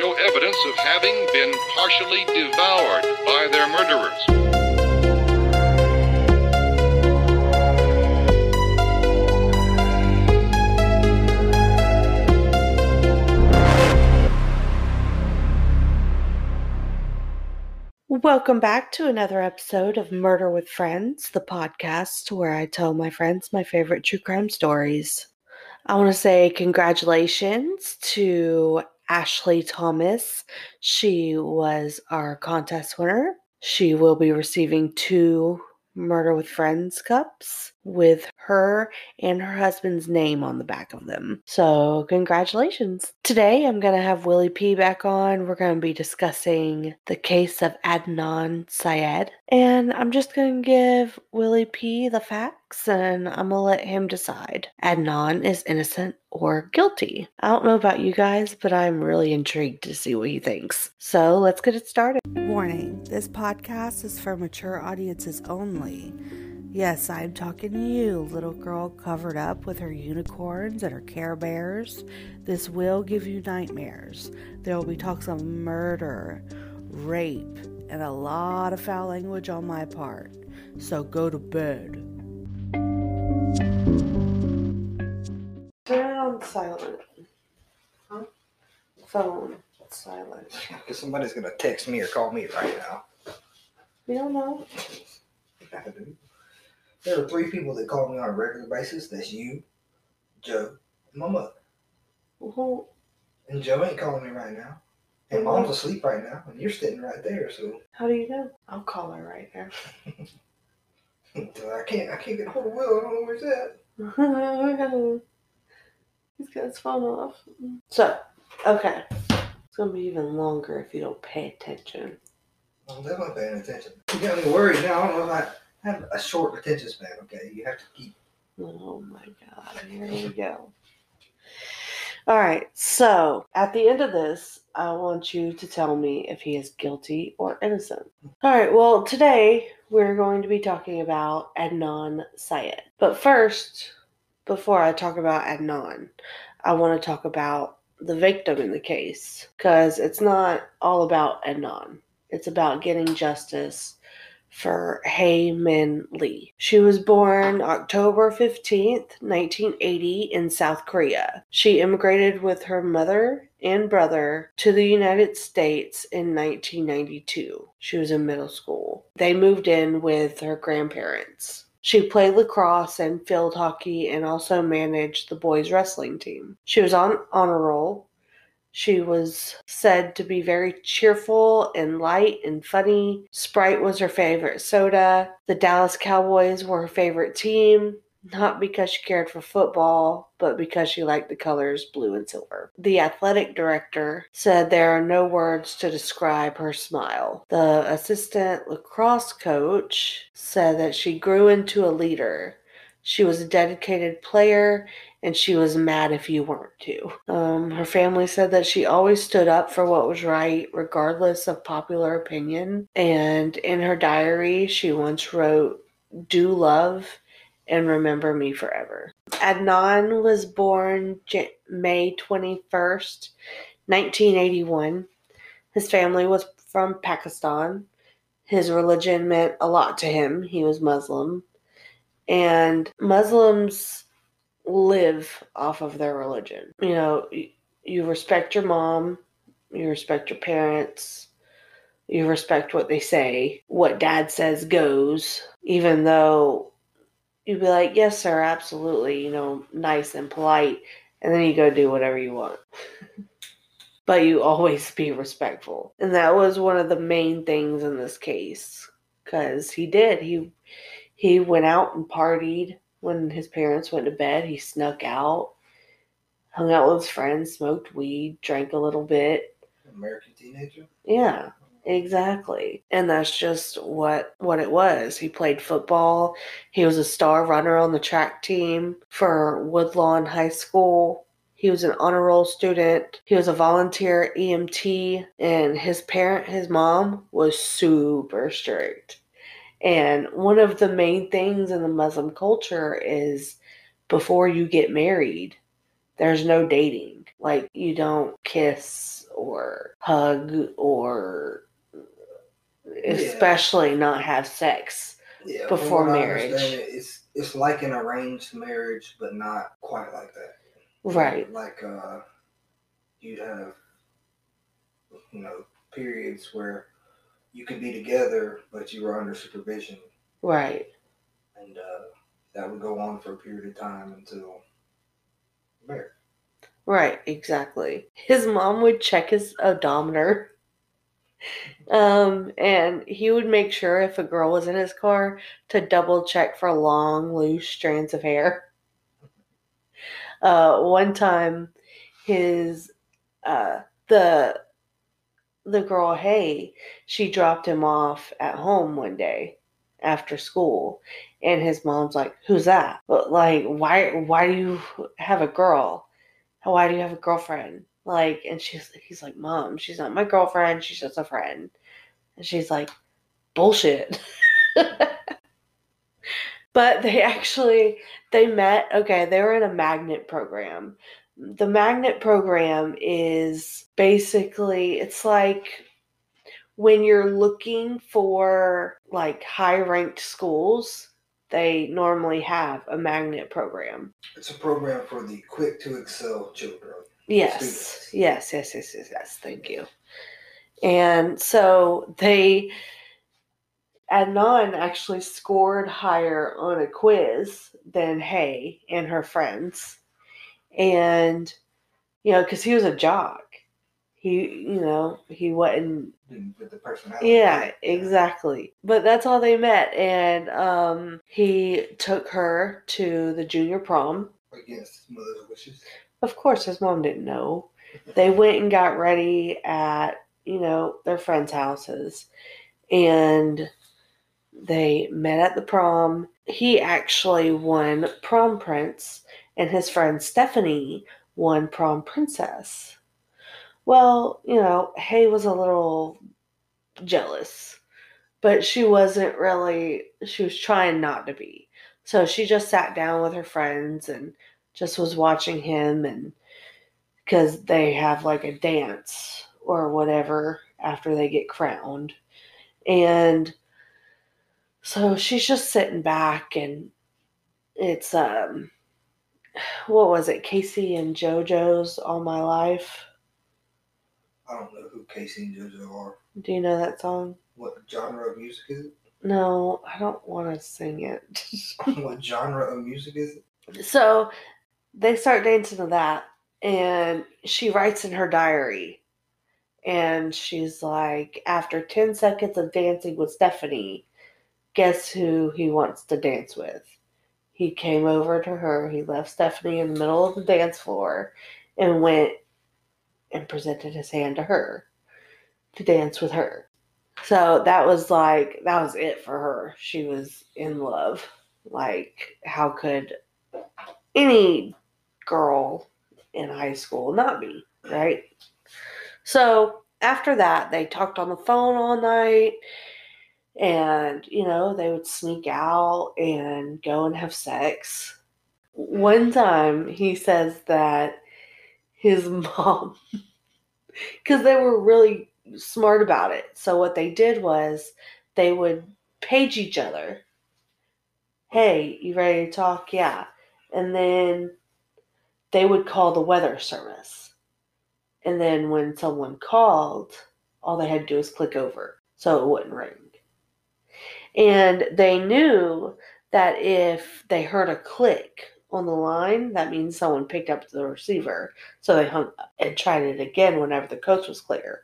show evidence of having been partially devoured by their murderers. Welcome back to another episode of Murder with Friends, the podcast where I tell my friends my favorite true crime stories. I want to say congratulations to Ashley Thomas. She was our contest winner. She will be receiving two Murder with Friends cups with her and her husband's name on the back of them. So, congratulations. Today, I'm going to have Willie P back on. We're going to be discussing the case of Adnan Syed. And I'm just going to give Willie P the facts and I'm going to let him decide. Adnan is innocent or guilty. I don't know about you guys, but I'm really intrigued to see what he thinks. So, let's get it started. Warning this podcast is for mature audiences only. Yes, I'm talking to you, little girl covered up with her unicorns and her care bears. This will give you nightmares. There will be talks of murder, rape, and a lot of foul language on my part. So go to bed. Turn it on silent. Huh? Phone silent. Because somebody's gonna text me or call me right now. We don't know. There are three people that call me on a regular basis. That's you, Joe, and my mother. Who, And Joe ain't calling me right now. And mom's asleep right now, and you're sitting right there. So how do you know? I'll call her right now. I can't, I can't get a hold of Will. I don't know where he's at. He's got his phone off. So, okay. It's gonna be even longer if you don't pay attention. I'm definitely paying attention. You got me worried now. I don't know if I have a short attention span. Okay, you have to keep. Oh my god, here we go. All right, so at the end of this, I want you to tell me if he is guilty or innocent. All right, well, today we're going to be talking about Adnan Syed. But first, before I talk about Adnan, I want to talk about the victim in the case because it's not all about Adnan. It's about getting justice for Hae Min Lee. She was born October 15th, 1980 in South Korea. She immigrated with her mother and brother to the United States in 1992. She was in middle school. They moved in with her grandparents. She played lacrosse and field hockey and also managed the boys wrestling team. She was on honor roll she was said to be very cheerful and light and funny. Sprite was her favorite soda. The Dallas Cowboys were her favorite team, not because she cared for football, but because she liked the colors blue and silver. The athletic director said there are no words to describe her smile. The assistant lacrosse coach said that she grew into a leader. She was a dedicated player and she was mad if you weren't too. Um, her family said that she always stood up for what was right, regardless of popular opinion. And in her diary, she once wrote, Do love and remember me forever. Adnan was born J- May 21st, 1981. His family was from Pakistan. His religion meant a lot to him. He was Muslim. And Muslims live off of their religion. You know, you, respect your mom, you respect your parents, you respect what they say. What dad says goes, even though you'd be like, yes, sir, absolutely, you know, nice and polite, and then you go do whatever you want. but you always be respectful. And that was one of the main things in this case because he did. He he went out and partied when his parents went to bed. He snuck out, hung out with his friends, smoked weed, drank a little bit. American teenager. Yeah, exactly. And that's just what what it was. He played football. He was a star runner on the track team for Woodlawn High School. He was an honor roll student. He was a volunteer EMT and his parent, his mom was super strict. And one of the main things in the Muslim culture is before you get married, there's no dating. Like you don't kiss or hug or especially not have sex. Yeah, before from what I marriage. it's it's like an arranged marriage, but not quite like that. Right. Like uh, you'd have, you know, periods where you could be together, but you were under supervision, Right. and uh, that would go on for a period of time until marriage. Right, exactly. His mom would check his odometer. Um, and he would make sure if a girl was in his car to double check for long, loose strands of hair. Uh, one time, his uh, the the girl, Hae, she dropped him off at home one day after school, and his mom's like, "Who's that? But, Like, why? Why do you have a girl? Why do you have a girlfriend?" Like, and she's he's like, "Mom, she's not my girlfriend. She's just a friend." And she's like, "Bullshit." but they actually they met. Okay, they were in a magnet program. The magnet program is basically it's like when you're looking for like high ranked schools, they normally have a magnet program. It's a program for the quick to excel children. Yes, Students. yes, yes, yes, yes, yes. Thank you. And so they, Adnan actually scored higher on a quiz than Hae and her friends. And, you know, because he was a jock. He, you know, he wasn't Didn't the personality. yeah, exactly. But that's all they met. And um, he took her to the junior prom. Against his mother's wishes. Of course, his mom didn't know. They went and got ready at, you know, their friends' houses. And they met at the prom. He actually won prom prince, and his friend Stephanie won prom princess. Well, you know, Hae was a little jealous, but she wasn't really, she was trying not to be. So she just sat down with her friends and just was watching him and because they have like a dance or whatever after they get crowned. And so she's just sitting back and it's um what was it, K-Ci and JoJo's All My Life? I don't know who K-Ci and JoJo are. Do you know that song? What genre of music is it? No, I don't want to sing it. what genre of music is it? so they start dancing to that, and she writes in her diary, and she's like, after 10 seconds of dancing with Stephanie, guess who he wants to dance with? He came over to her, he left Stephanie in the middle of the dance floor, and went and presented his hand to her to dance with her. So that was like, that was it for her. She was in love. Like, how could any girl in high school not be, right? So after that, they talked on the phone all night and, you know, they would sneak out and go and have sex. One time he says that his mom, because they were really smart about it. So what they did was they would page each other. Hey, you ready to talk? Yeah. And then they would call the weather service. And then when someone called, all they had to do was click over so it wouldn't ring. And they knew that if they heard a click on the line, that means someone picked up the receiver. So they hung up and tried it again whenever the coast was clear.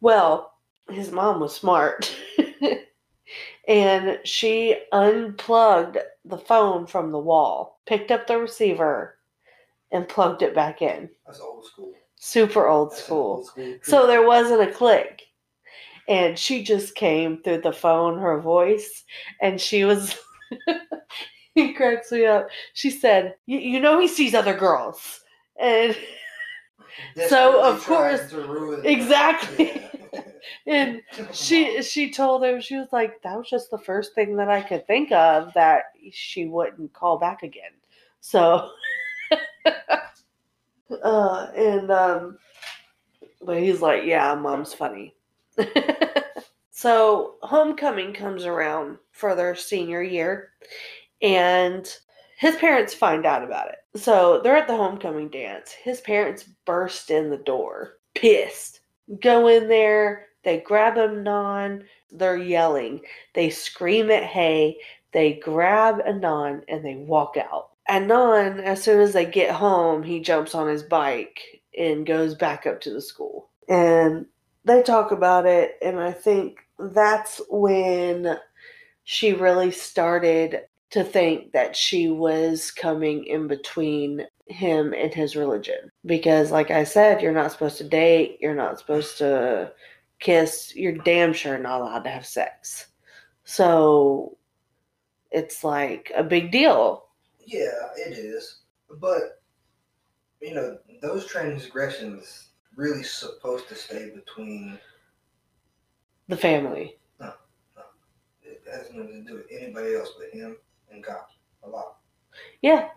Well, his mom was smart. and she unplugged the phone from the wall, picked up the receiver, and plugged it back in. That's old school. Super old That's school. old school So there wasn't a click. And she just came through the phone, her voice, and she was. he cracks me up. She said, "You you know he sees other girls," and So, of course- trying to ruin- Exactly. And she she told him she was like, "That was just the first thing that I could think of that she wouldn't call back again." So Uh, and um, but he's like, yeah, mom's funny. so homecoming comes around for their senior year, and his parents find out about it. So they're at the homecoming dance. His parents burst in the door, pissed. Go in there. They grab Adnan. They're yelling. They scream at Hae. They grab Adnan and they walk out. Adnan, as soon as they get home, he jumps on his bike and goes back up to the school. And they talk about it, and I think that's when she really started to think that she was coming in between him and his religion. Because, like I said, you're not supposed to date, you're not supposed to kiss, you're damn sure not allowed to have sex. So it's like a big deal. Yeah, it is. But you know, those transgressions really supposed to stay between The family. No, it has nothing to do with anybody else but him and God. A lot. Yeah,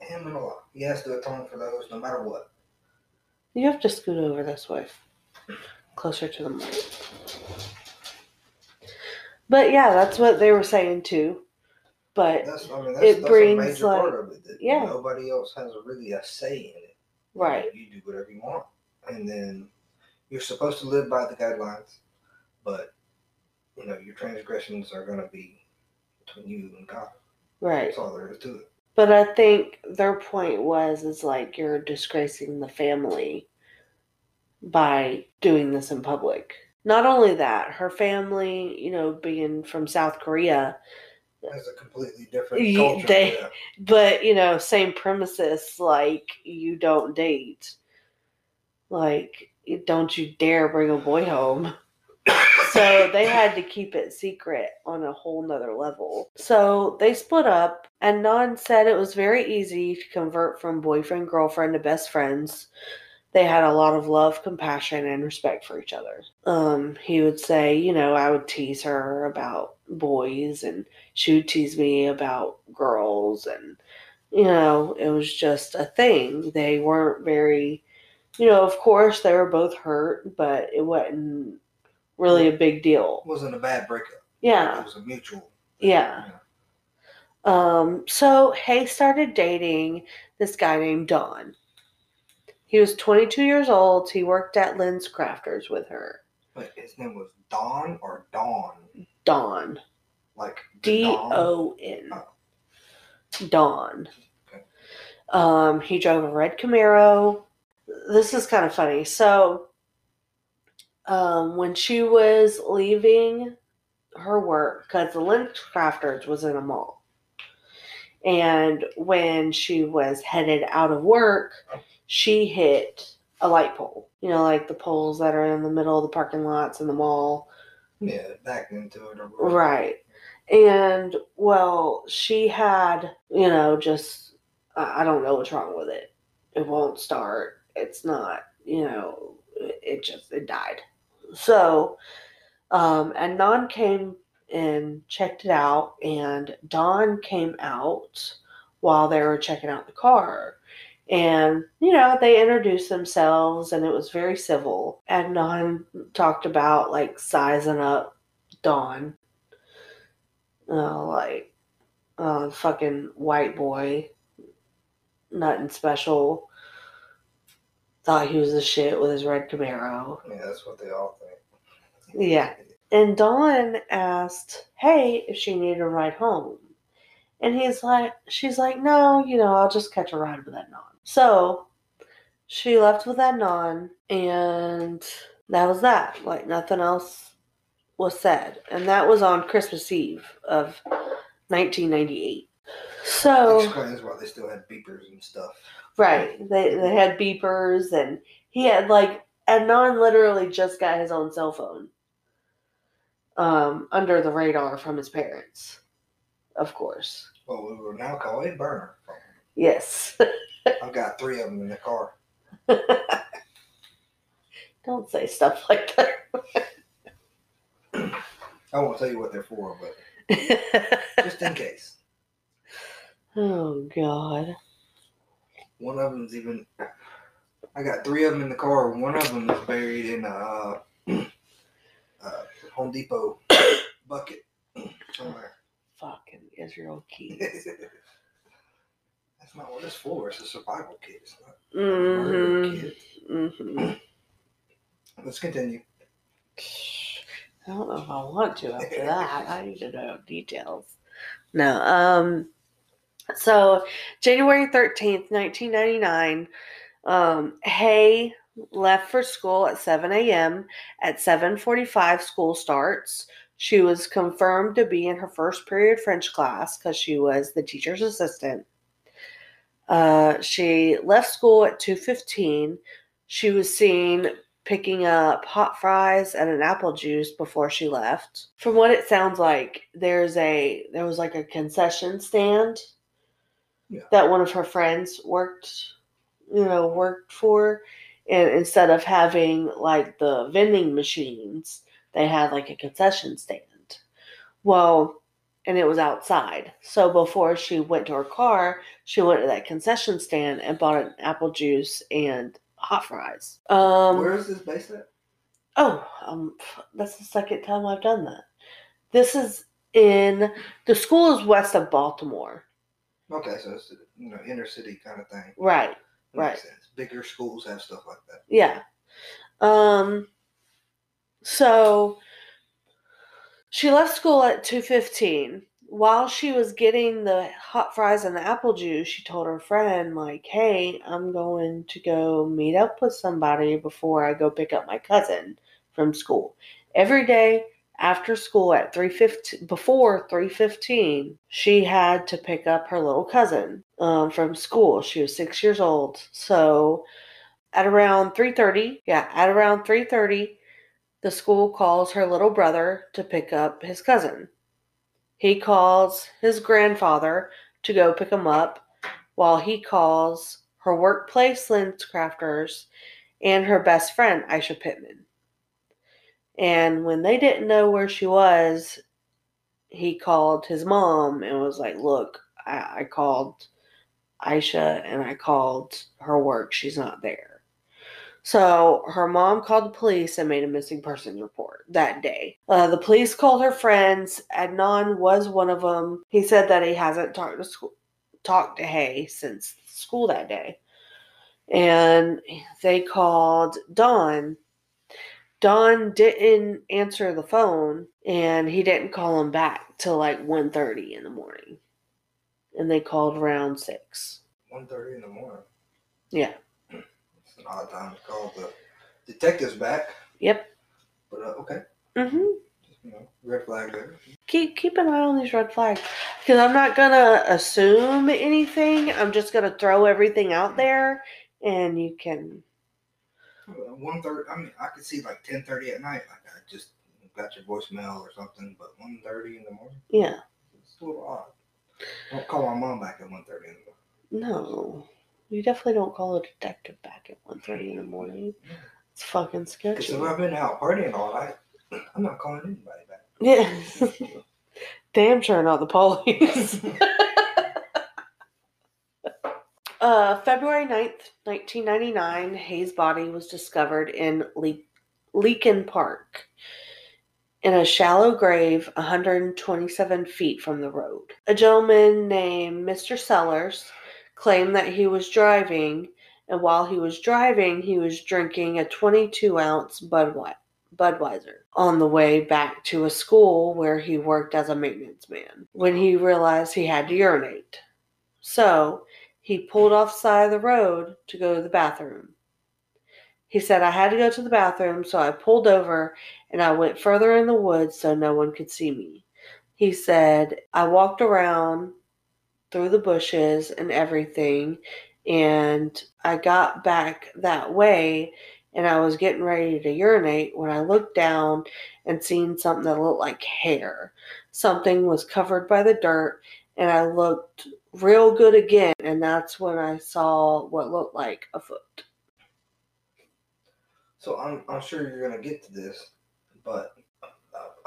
Him and Allah. He has to atone for those no matter what. you have to scoot over this way, closer to the mic. But yeah, that's what they were saying too. But That's I mean that's, It that's brings, a major like- part of it. That yeah. Nobody else has really a say in it. right, You do whatever you want. And then you're supposed to live by the guidelines, but you know, your transgressions are gonna be between you and God. right. That's all there is to it. But I think their point was is like you're disgracing the family by doing this in public. Not only that, her family, you know, being from South Korea, It's a completely different culture. they- yeah. but you know, same premises like you don't date. Like don't you dare bring a boy home. So they had to keep it secret on a whole nother level. So they split up, and Adnan said it was very easy to convert from boyfriend girlfriend to best friends. They had a lot of love, compassion, and respect for each other. Um, he would say, you know, I would tease her about boys, and she would tease me about girls, and you know, it was just a thing. They weren't very, you know, of course they were both hurt, but it wasn't really a big deal. It wasn't a bad breakup. Yeah. It was a mutual. yeah. Um, so Hae started dating this guy named Don. He was 22 years old. He worked at LensCrafters with her. But his name was Don or Dawn. Don. Like D O N. D Dawn? O N. Oh. Don. Okay. Um, he drove a red Camaro. This is kind of funny. So, um, when she was leaving her work, because the Lynch Crafters was in a mall, and when she was headed out of work, she hit a light pole. You know, like the poles that are in the middle of the parking lots in the mall. Yeah, backed into it. Right. And well, she had, you know, just I don't know what's wrong with it. It won't start. It's not, you know, it just it died. So, um, and Don came and checked it out, and Don came out while they were checking out the car. And, you know, they introduced themselves and it was very civil. And Don talked about like sizing up Don. Uh, like, uh, fucking white boy. Nothing special. Thought he was the shit with his red Camaro. Yeah, that's what they all think. Yeah. And Don asked, Hae, if she needed a ride home. And he's like, She's like, No, you know, I'll just catch a ride with Adnan. So she left with Adnan, and that was that. Like, nothing else was said. And that was on Christmas Eve of 1998. So. Explains why they still had beepers and stuff. Right. They they had beepers and he had like Adnan literally just got his own cell phone. Um, under the radar from his parents. Of course. What we will now call a burner. Yes. I've got three of them in the car. Don't say stuff like that. I won't tell you what they're for, but just in case. oh god. One of them's even. I got three of them in the car. One of them is buried in a uh, uh, Home Depot bucket somewhere. Fucking Israel Keyes. That's not what it's for. It's a survival kit. It's not a murder hmm kit. hmm Let's continue. I don't know if I want to after that. I need to know details. No. Um. So January thirteenth, nineteen ninety nine. Um. Hae left for school at seven a.m. At seven forty five, school starts. She was confirmed to be in her first period French class because she was the teacher's assistant. Uh, she left school at two fifteen. She was seen picking up hot fries and an apple juice before she left. From what it sounds like, there's a there was like a concession stand Yeah. that one of her friends worked, you know, worked for, and instead of having like the vending machines, they had like a concession stand. Well, and it was outside. So before she went to her car, she went to that concession stand and bought an apple juice and hot fries. Um, Where is this based at? Oh, um, that's the second time I've done that. This is in the school is west of Baltimore. Okay, so it's you know inner city kind of thing. Right. Makes Right. sense. Bigger schools have stuff like that. Yeah. Um so she left school at 2:15. While she was getting the hot fries and the apple juice, she told her friend like, "Hey, I'm going to go meet up with somebody before I go pick up my cousin from school." Every day after school at 3:15 before 3:15, she had to pick up her little cousin um, from school. She was 6 years old. So at around 3:30 yeah at around 3:30 the school calls her little brother to pick up his cousin he calls his grandfather to go pick him up while he calls her workplace LensCrafters and her best friend aisha pittman and when they didn't know where she was he called his mom and was like look i, I called aisha and i called her work she's not there so her mom called the police and made a missing persons report that day. Uh, the police called her friends. Adnan was one of them. He said that he hasn't talked to school, talked to Hae since school that day, and they called Don. Don didn't answer the phone, and he didn't call him back till like 1.30 in the morning, and they called around six. 1.30 in the morning. Yeah. It's an odd time to call the detectives back. Yep. But uh, okay, Mm-hmm. you know, red flag there. keep keep an eye on these red flags because I'm not gonna assume anything. I'm just gonna throw everything out there, and you can. One thirty. I mean, I could see like ten thirty at night. Like I just got your voicemail or something, but one thirty in the morning. Yeah, It's a little odd. Don't call my mom back at one thirty in the morning. no, you definitely don't call a detective back at 1.30 in the morning. It's fucking Because if I've been out partying all night, I'm not calling anybody back. Yeah, damn sure not the police. Uh, February 9th, 1999, Hae's body was discovered in Le- Leakin Park in a shallow grave 127 feet from the road. A gentleman named Mr. Sellers claimed that he was driving, and while he was driving, he was drinking a 22 ounce Budweiser. Budweiser on the way back to a school where he worked as a maintenance man when he realized he had to urinate. So he pulled off the side of the road to go to the bathroom. He said, I had to go to the bathroom, so I pulled over and I went further in the woods so no one could see me. He said, I walked around through the bushes and everything, and I got back that way and I was getting ready to urinate when I looked down and seen something that looked like hair. Something was covered by the dirt, and I looked real good again, and that's when I saw what looked like a foot. So I'm, I'm sure you're gonna get to this, but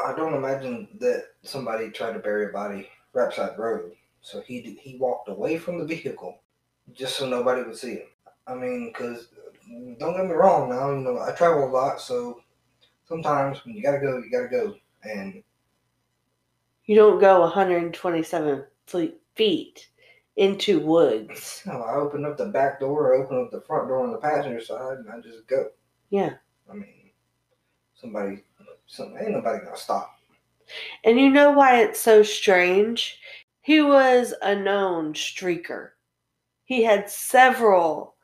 I don't imagine that somebody tried to bury a body right the road. So he did, he walked away from the vehicle, just so nobody would see him. I mean, because don't get me wrong now, you know, I travel a lot, so sometimes when you gotta go, you gotta go. And You don't go 127 feet into woods. I open up the back door, I open up the front door on the passenger side, and I just go. Yeah. I mean, somebody, some, ain't nobody gonna stop. And you know why it's so strange? He was a known streaker. He had several,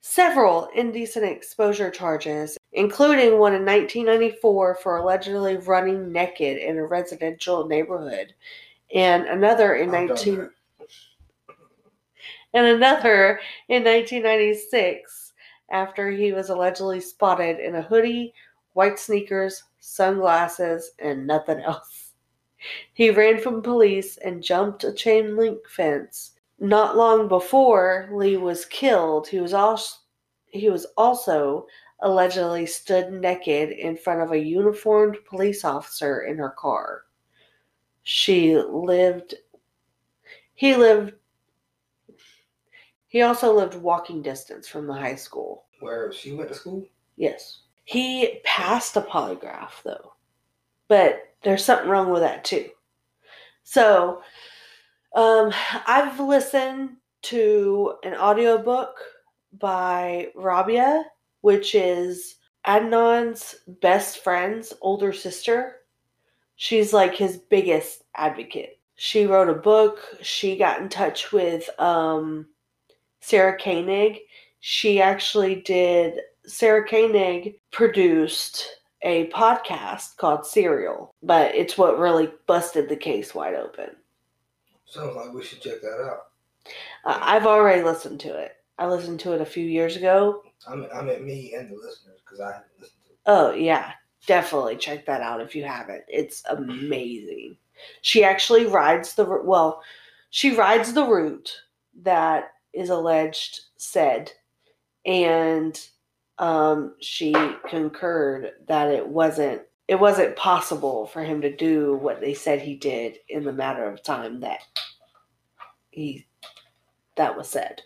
several indecent exposure charges, including one in 1994 for allegedly running naked in a residential neighborhood, and another in I've done 19 that. And another in 1996 after he was allegedly spotted in a hoodie, white sneakers, sunglasses, and nothing else. He ran from police and jumped a chain link fence. Not long before Lee was killed, he was also he was also allegedly stood naked in front of a uniformed police officer in her car. She lived he lived he also lived walking distance from the high school. Where she went to school? Yes. He passed a polygraph though. But there's something wrong with that too. So, um I've listened to an audiobook by Rabia, which is Adnan's best friend's older sister. She's like his biggest advocate. She wrote a book. She got in touch with um Sarah Koenig. She actually did, Sarah Koenig produced a podcast called Serial, but it's what really busted the case wide open. Sounds like we should check that out. Uh, I've already listened to it. I listened to it a few years ago. I mean, I meant me and the listeners because I haven't listened to it. Oh, yeah. Definitely check that out if you haven't. It's amazing. She actually rides the, well, she rides the route that is alleged said. And um, she concurred that it wasn't it wasn't possible for him to do what they said he did in the matter of time that he that was said.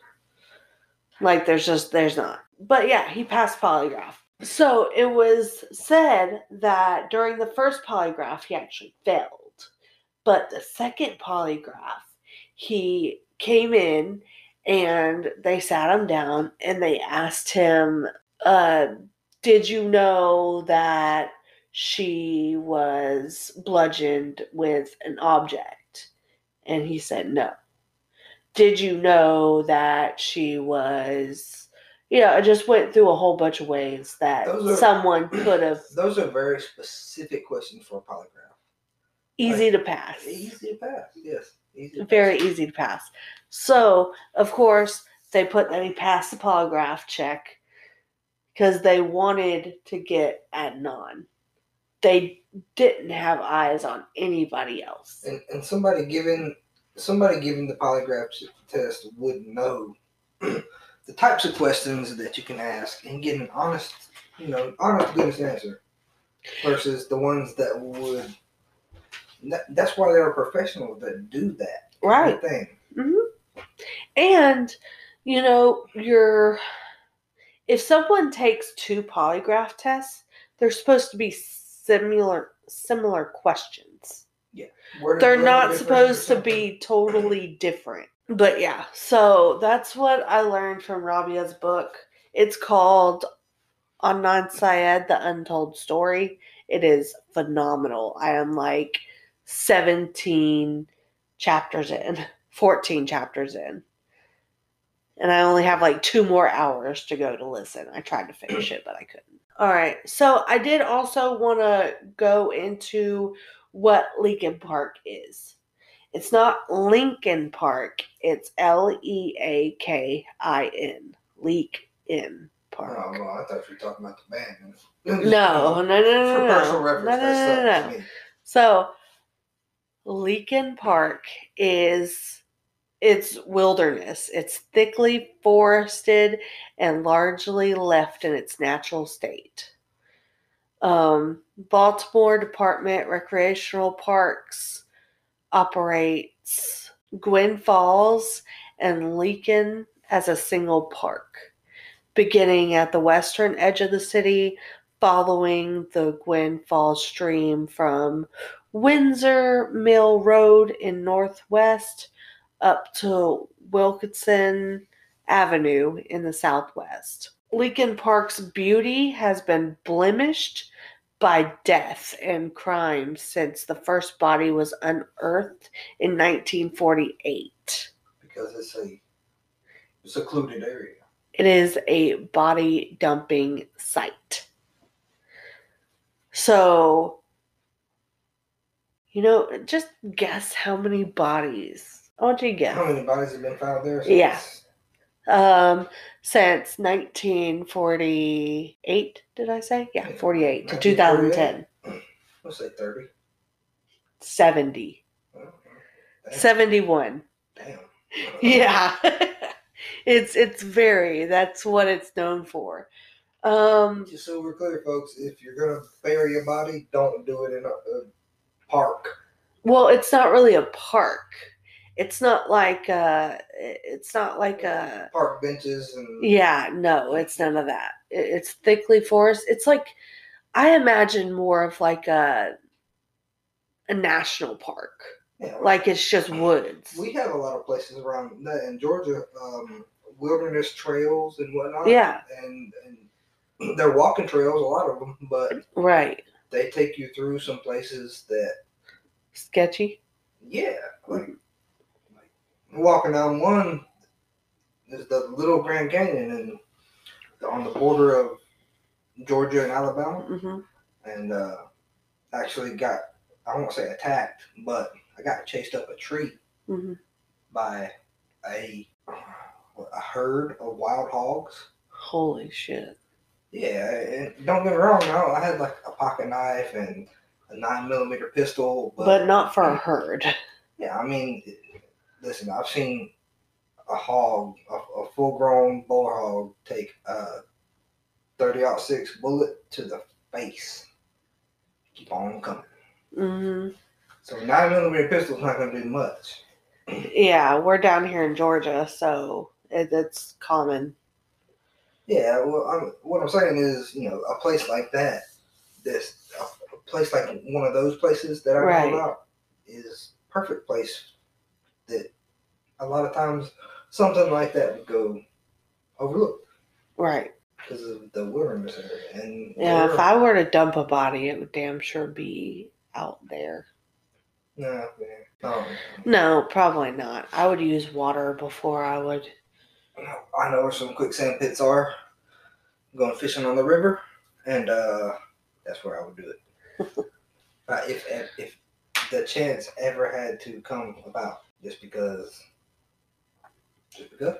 Like there's just there's not. But yeah he passed polygraph. So it was said that during the first polygraph he actually failed. But the second polygraph he came in and they sat him down and they asked him uh, did you know that she was bludgeoned with an object and he said no did you know that she was you know i just went through a whole bunch of ways that are- someone could have Those are very specific questions for a polygraph. easy to pass Easy to pass. Yes. Easy very easy to pass. So, of course, they put that he passed the polygraph check because they wanted to get Adnan. They didn't have eyes on anybody else. And, and somebody giving somebody giving the polygraph test would know the types of questions that you can ask and get an honest, you know, honest goodness answer versus the ones that would. That, that's why there are professionals that do that Right. thing. Mm-hmm. And, you know, you're. If someone takes two polygraph tests, they're supposed to be similar similar questions. Where they're not supposed to be totally different. But yeah, so that's what I learned from Rabia's book. It's called Adnan Syed, The Untold Story. It is phenomenal. I am like 17 chapters in, 14 chapters in. And I only have like two more hours to go to listen. I tried to finish it, but I couldn't. All right. So I did also want to go into what Lincoln Park is. It's not Lincoln Park. It's L E A K I N. Leak in Oh, Park. well, I thought you were talking about the band. No, no, no, no, For no. personal no, reference, no, no, up no. So, Leakin Park is it's wilderness. It's thickly forested and largely left in its natural state. Um, Baltimore Department Recreational Parks operates Gwynn Falls and Leakin as a single park, beginning at the western edge of the city, following the Gwynn Falls stream from Windsor Mill Road in northwest up to Wilkinson Avenue in the southwest. Leakin Park's beauty has been blemished by death and crime since the first body was unearthed in 1948. because it's a secluded area. It is a body dumping site. So, you know, just guess how many bodies. I want you to guess. How many bodies have been found there? Yeah. since- Um, since 1948, did I say? Yeah, 48 to 2010. Let's say 30. 70. Oh, Damn. 71. Damn. Yeah. it's it's very that's what it's known for. Um Just so we're clear, folks, if you're going to bury a body, don't do it in a, a park. well, it's not really a park. It's not like uh it's not like a Park benches and. Yeah, no, it's none of that. It's thickly forest. It's like I imagine more of like a a national park. Yeah, Like it's just woods. we have a lot of places around that in Georgia, um, wilderness trails and whatnot. Yeah. And, and they're walking trails, a lot of them, but Right. They take you through some places that, Sketchy. yeah, like, like walking down one is the Little Grand Canyon and on the border of Georgia and Alabama, hmm and uh, actually got I won't say attacked, but I got chased up a tree hmm by a a herd of wild hogs. Holy shit. Yeah, and don't get me wrong. Now I had like a pocket knife and a nine millimeter pistol, but, But not for a herd. yeah, I mean, listen, I've seen a hog, a, a full grown bull hog, take a 30-06 bullet to the face. Keep on coming. hmm So nine millimeter pistol's not going to do much. Yeah, we're down here in Georgia, so it, it's common. Yeah, well, I'm, what I'm saying is, you know, a place like that, this a, place like one of those places that I Right. know about is perfect place. That a lot of times something like that would go overlooked Right. because of the wilderness area. And Yeah, if I were to dump a body, it would damn sure be out there. no, man, no, No, probably not. I would use water before I would. I know where some quicksand pits are. I'm going fishing on the river, and uh, that's where I would do it. uh, if, if if the chance ever had to come about, just because, just because.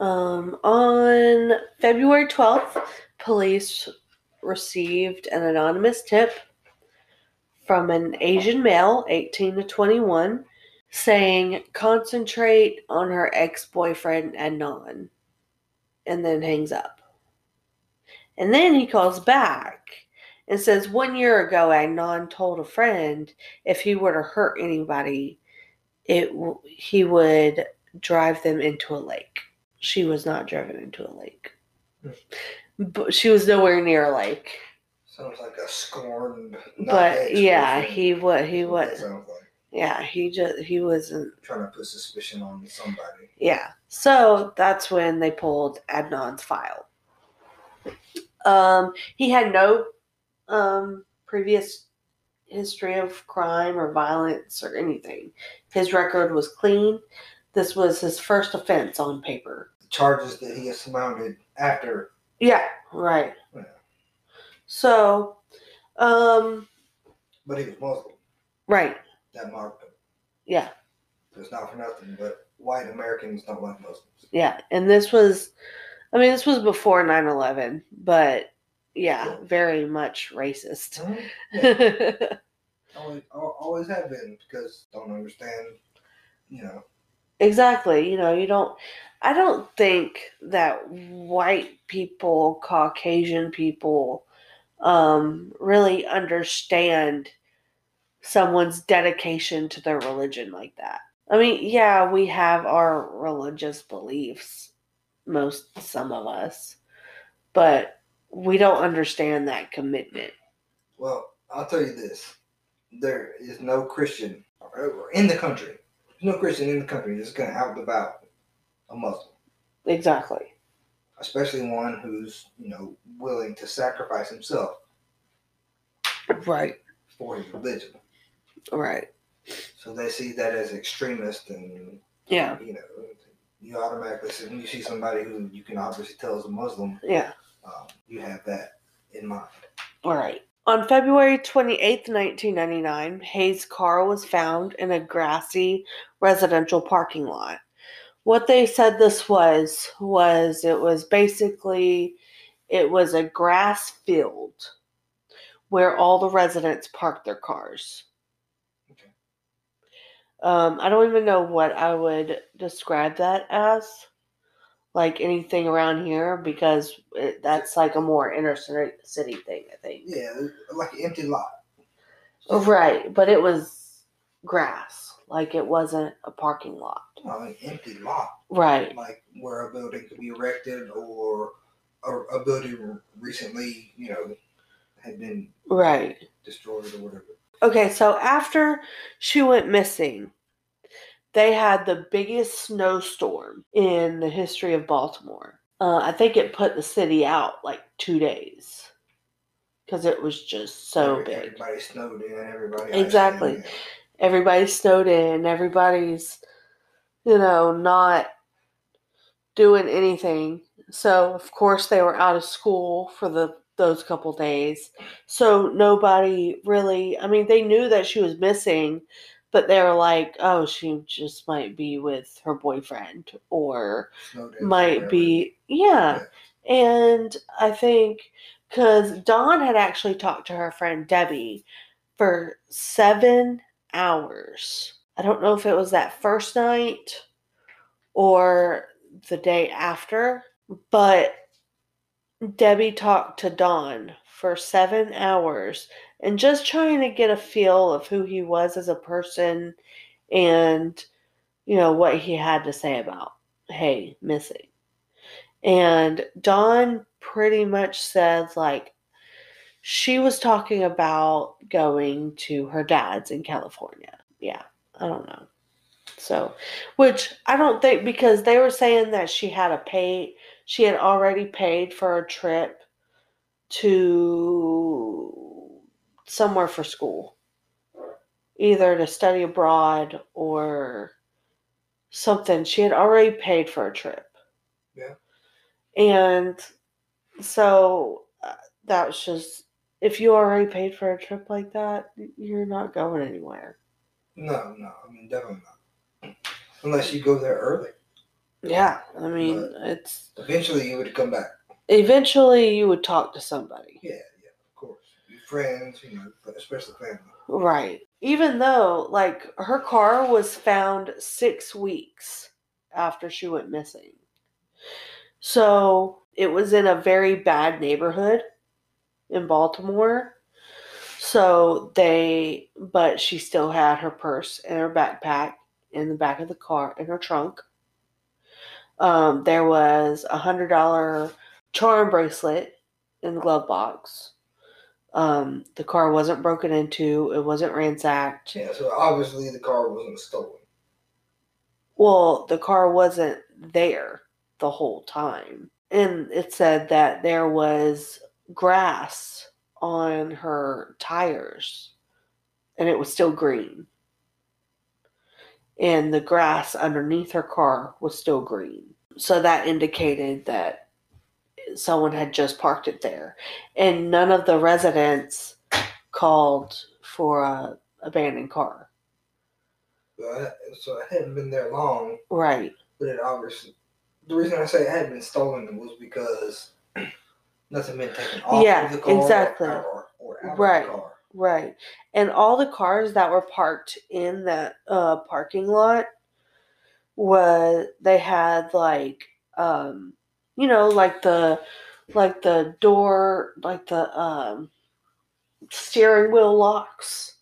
Um, on February 12th, police received an anonymous tip from an Asian male, 18 to 21, saying, concentrate on her ex boyfriend and Adnan, and then hangs up. And then he calls back and says, one year ago, Adnan told a friend if he were to hurt anybody, it w- he would drive them into a lake. She was not driven into a lake. Hmm. But she was nowhere near a lake. Sounds like a scorned. But yeah, he would he what was. Yeah, he just he wasn't Trying to put suspicion on somebody. yeah. So that's when they pulled Adnan's file. Um he had no um previous history of crime or violence or anything. His record was clean. This was his first offense on paper. The charges that he has surmounted after. Yeah, right. Yeah. So, um, But he was Muslim. right. That marked him. Yeah, It's not for nothing, but white Americans don't like Muslims. yeah. And this was, I mean, this was before 9 11, but yeah, very much racist. Yeah. always, always have been because don't understand, you know. exactly. You know, you don't, I don't think that white people, Caucasian people, um, really understand someone's dedication to their religion like that. I mean, yeah, we have our religious beliefs, most some of us, but we don't understand that commitment. Well, I'll tell you this: there is no Christian in the country. There's no Christian in the country that's going to out devout a Muslim, Exactly. especially one who's you know willing to sacrifice himself Right. for his religion. Right. So they see that as extremist, and Yeah. you know, you automatically see when you see somebody who you can obviously tell is a Muslim, Yeah. um, you have that in mind. All right. On February 28th, 1999, Hae's car was found in a grassy residential parking lot. What they said this was was it was basically it was a grass field where all the residents parked their cars. Um, I don't even know what I would describe that as, like anything around here, because it, that's like a more inner city thing, I think. Yeah, like an empty lot. Right, but it was grass, like it wasn't a parking lot. I mean, empty lot. Right, like where a building could be erected or a, a building recently, you know, had been right. destroyed or whatever. Okay, so after she went missing, they had the biggest snowstorm in the history of Baltimore. Uh, I think it put the city out like two days because it was just so Every- big. Everybody snowed in. Everybody Exactly. in, everybody's snowed in everybody's you know not doing anything so of course they were out of school for the those couple days. So nobody really i mean they knew that she was missing but they were like oh she just might be with her boyfriend or might be yeah. And i think because Don had actually talked to her friend debbie for seven hours. I don't know if it was that first night or the day after but debbie talked to Don for seven hours and just trying to get a feel of who he was as a person and you know what he had to say about Hae missing and Don pretty much said, like, she was talking about going to her dad's in California. Yeah, I don't know. So, which I don't think because they were saying that she had a pay, she had already paid for a trip to somewhere for school, either to study abroad or something. She had already paid for a trip. Yeah. And so uh, that was just if you already paid for a trip like that, you're not going anywhere. No, no, I mean definitely not. Unless you go there early. Yeah, I mean, it's Eventually, you would come back. eventually you would talk to somebody. Yeah, yeah, of course. Your friends, you know, but especially family. Right. Even though, like, her car was found six weeks after she went missing. So it was in a very bad neighborhood in Baltimore. So they, but she still had her purse and her backpack in the back of the car in her trunk. Um, there was a hundred dollar charm bracelet in the glove box. Um, the car wasn't broken into. It wasn't ransacked. Yeah, so obviously the car wasn't stolen. Well, the car wasn't there the whole time. And it said that there was grass on her tires and it was still green. And the grass underneath her car was still green. So that indicated that someone had just parked it there. And none of the residents called for a abandoned car. So, I, it hadn't been there long, Right. but it obviously. The reason I say it hadn't been stolen was because nothing been taken off Yeah, of the car exactly. or, or Right. of the car. Right. And all the cars that were parked in that uh parking lot was they had like um you know like the like the door like the um steering wheel locks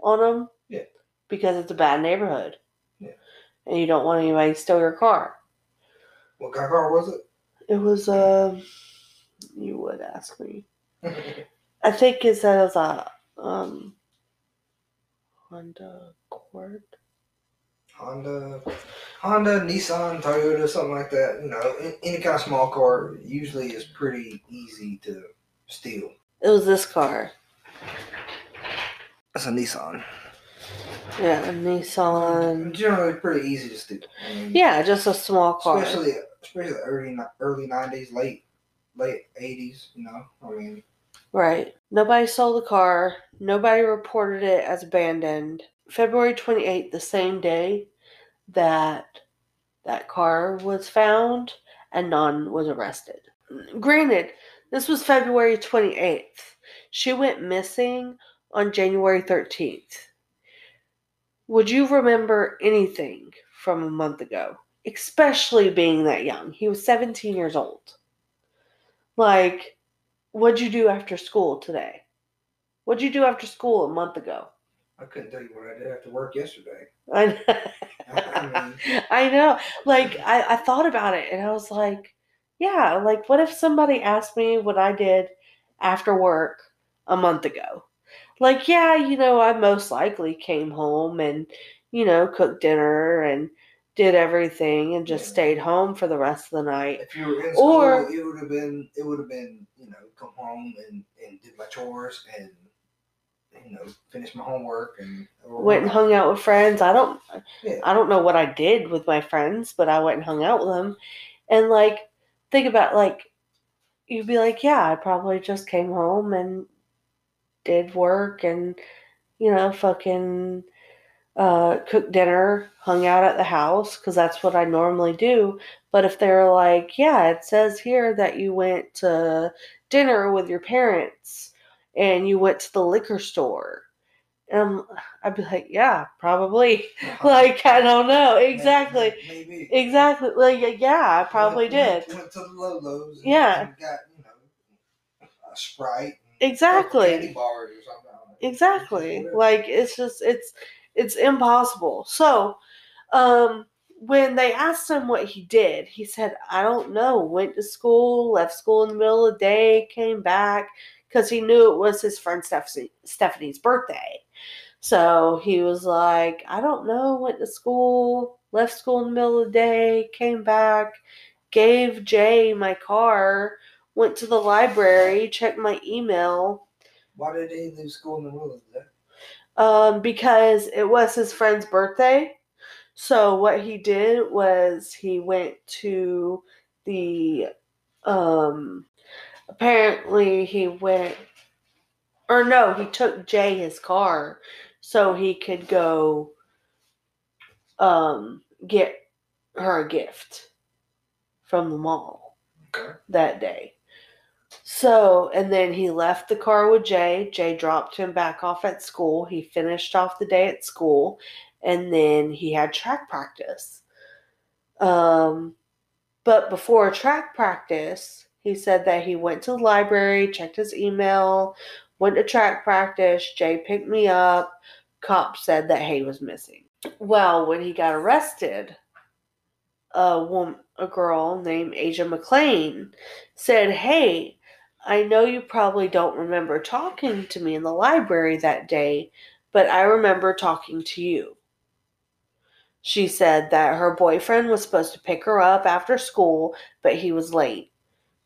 on them. Yeah. Because it's a bad neighborhood. Yeah. and you don't want anybody to steal your car. What kind of car was It It was um, you would ask me. I think it said it was a um Honda Accord. Honda, Honda, Nissan, Toyota, something like that. You know, any kind of small car usually is pretty easy to steal. It was this car. That's a Nissan. Yeah, a Nissan. Generally, pretty easy to steal. I mean, Yeah, just a small car. especially especially early early nineties, late late eighties. You know, I mean, Right. Nobody sold the car. Nobody reported it as abandoned. February 28th, the same day that that car was found and none was arrested. Granted, this was February 28th. She went missing on January 13th. Would you remember anything from a month ago? Especially being that young. He was 17 years old. Like, what'd you do after school today? What'd you do after school a month ago? I couldn't tell you what I did after work yesterday. I, mean, I know. Like, I, I thought about it and I was like, yeah, like, what if somebody asked me what I did after work a month ago? Like, yeah, you know, I most likely came home and, you know, cooked dinner and did everything and just Yeah. stayed home for the rest of the night. if you were in school, Or- it would have been it would have been you know come home and and did my chores and you know finish my homework and Went and hung out with friends. I don't Yeah. I don't know what I did with my friends, but I went and hung out with them. And like, think about like, you'd be like, yeah, I probably just came home and did work and, you know, fucking uh, cooked dinner, hung out at the house because that's what I normally do. But if they're like, yeah, it says here that you went to dinner with your parents and you went to the liquor store. And I'd be like, yeah, probably. Like, I don't know. Exactly. Maybe. Exactly. Like, yeah, I probably Went- did. Went, to the Lolos. And, Yeah. got you know a Sprite. and Exactly. Candy bars or something. I don't know. Exactly. Like, it's just, it's, it's impossible. So, um, when they asked him what he did, he said, I don't know. Went to school, left school in the middle of the day, came back because he knew it was his friend Stephanie, Stephanie's birthday. So he was like, I don't know. Went to school, left school in the middle of the day, came back, gave Jay my car, went to the library, checked my email, Why did he leave school in the middle of that? um, because it was his friend's birthday. So what he did was he went to the um apparently he went or no, he took Jay his car so he could go um get her a gift from the mall Okay. that day. So, and then he left the car with Jay. Jay dropped him back off at school. He finished off the day at school, and then he had track practice. Um, but before track practice, he said that he went to the library, checked his email, went to track practice. Jay picked me up. Cop said that Hae was missing. Well, when he got arrested, a woman, a girl named Asia McClain, said, Hey, I know you probably don't remember talking to me in the library that day, but I remember talking to you. She said that her boyfriend was supposed to pick her up after school, but he was late.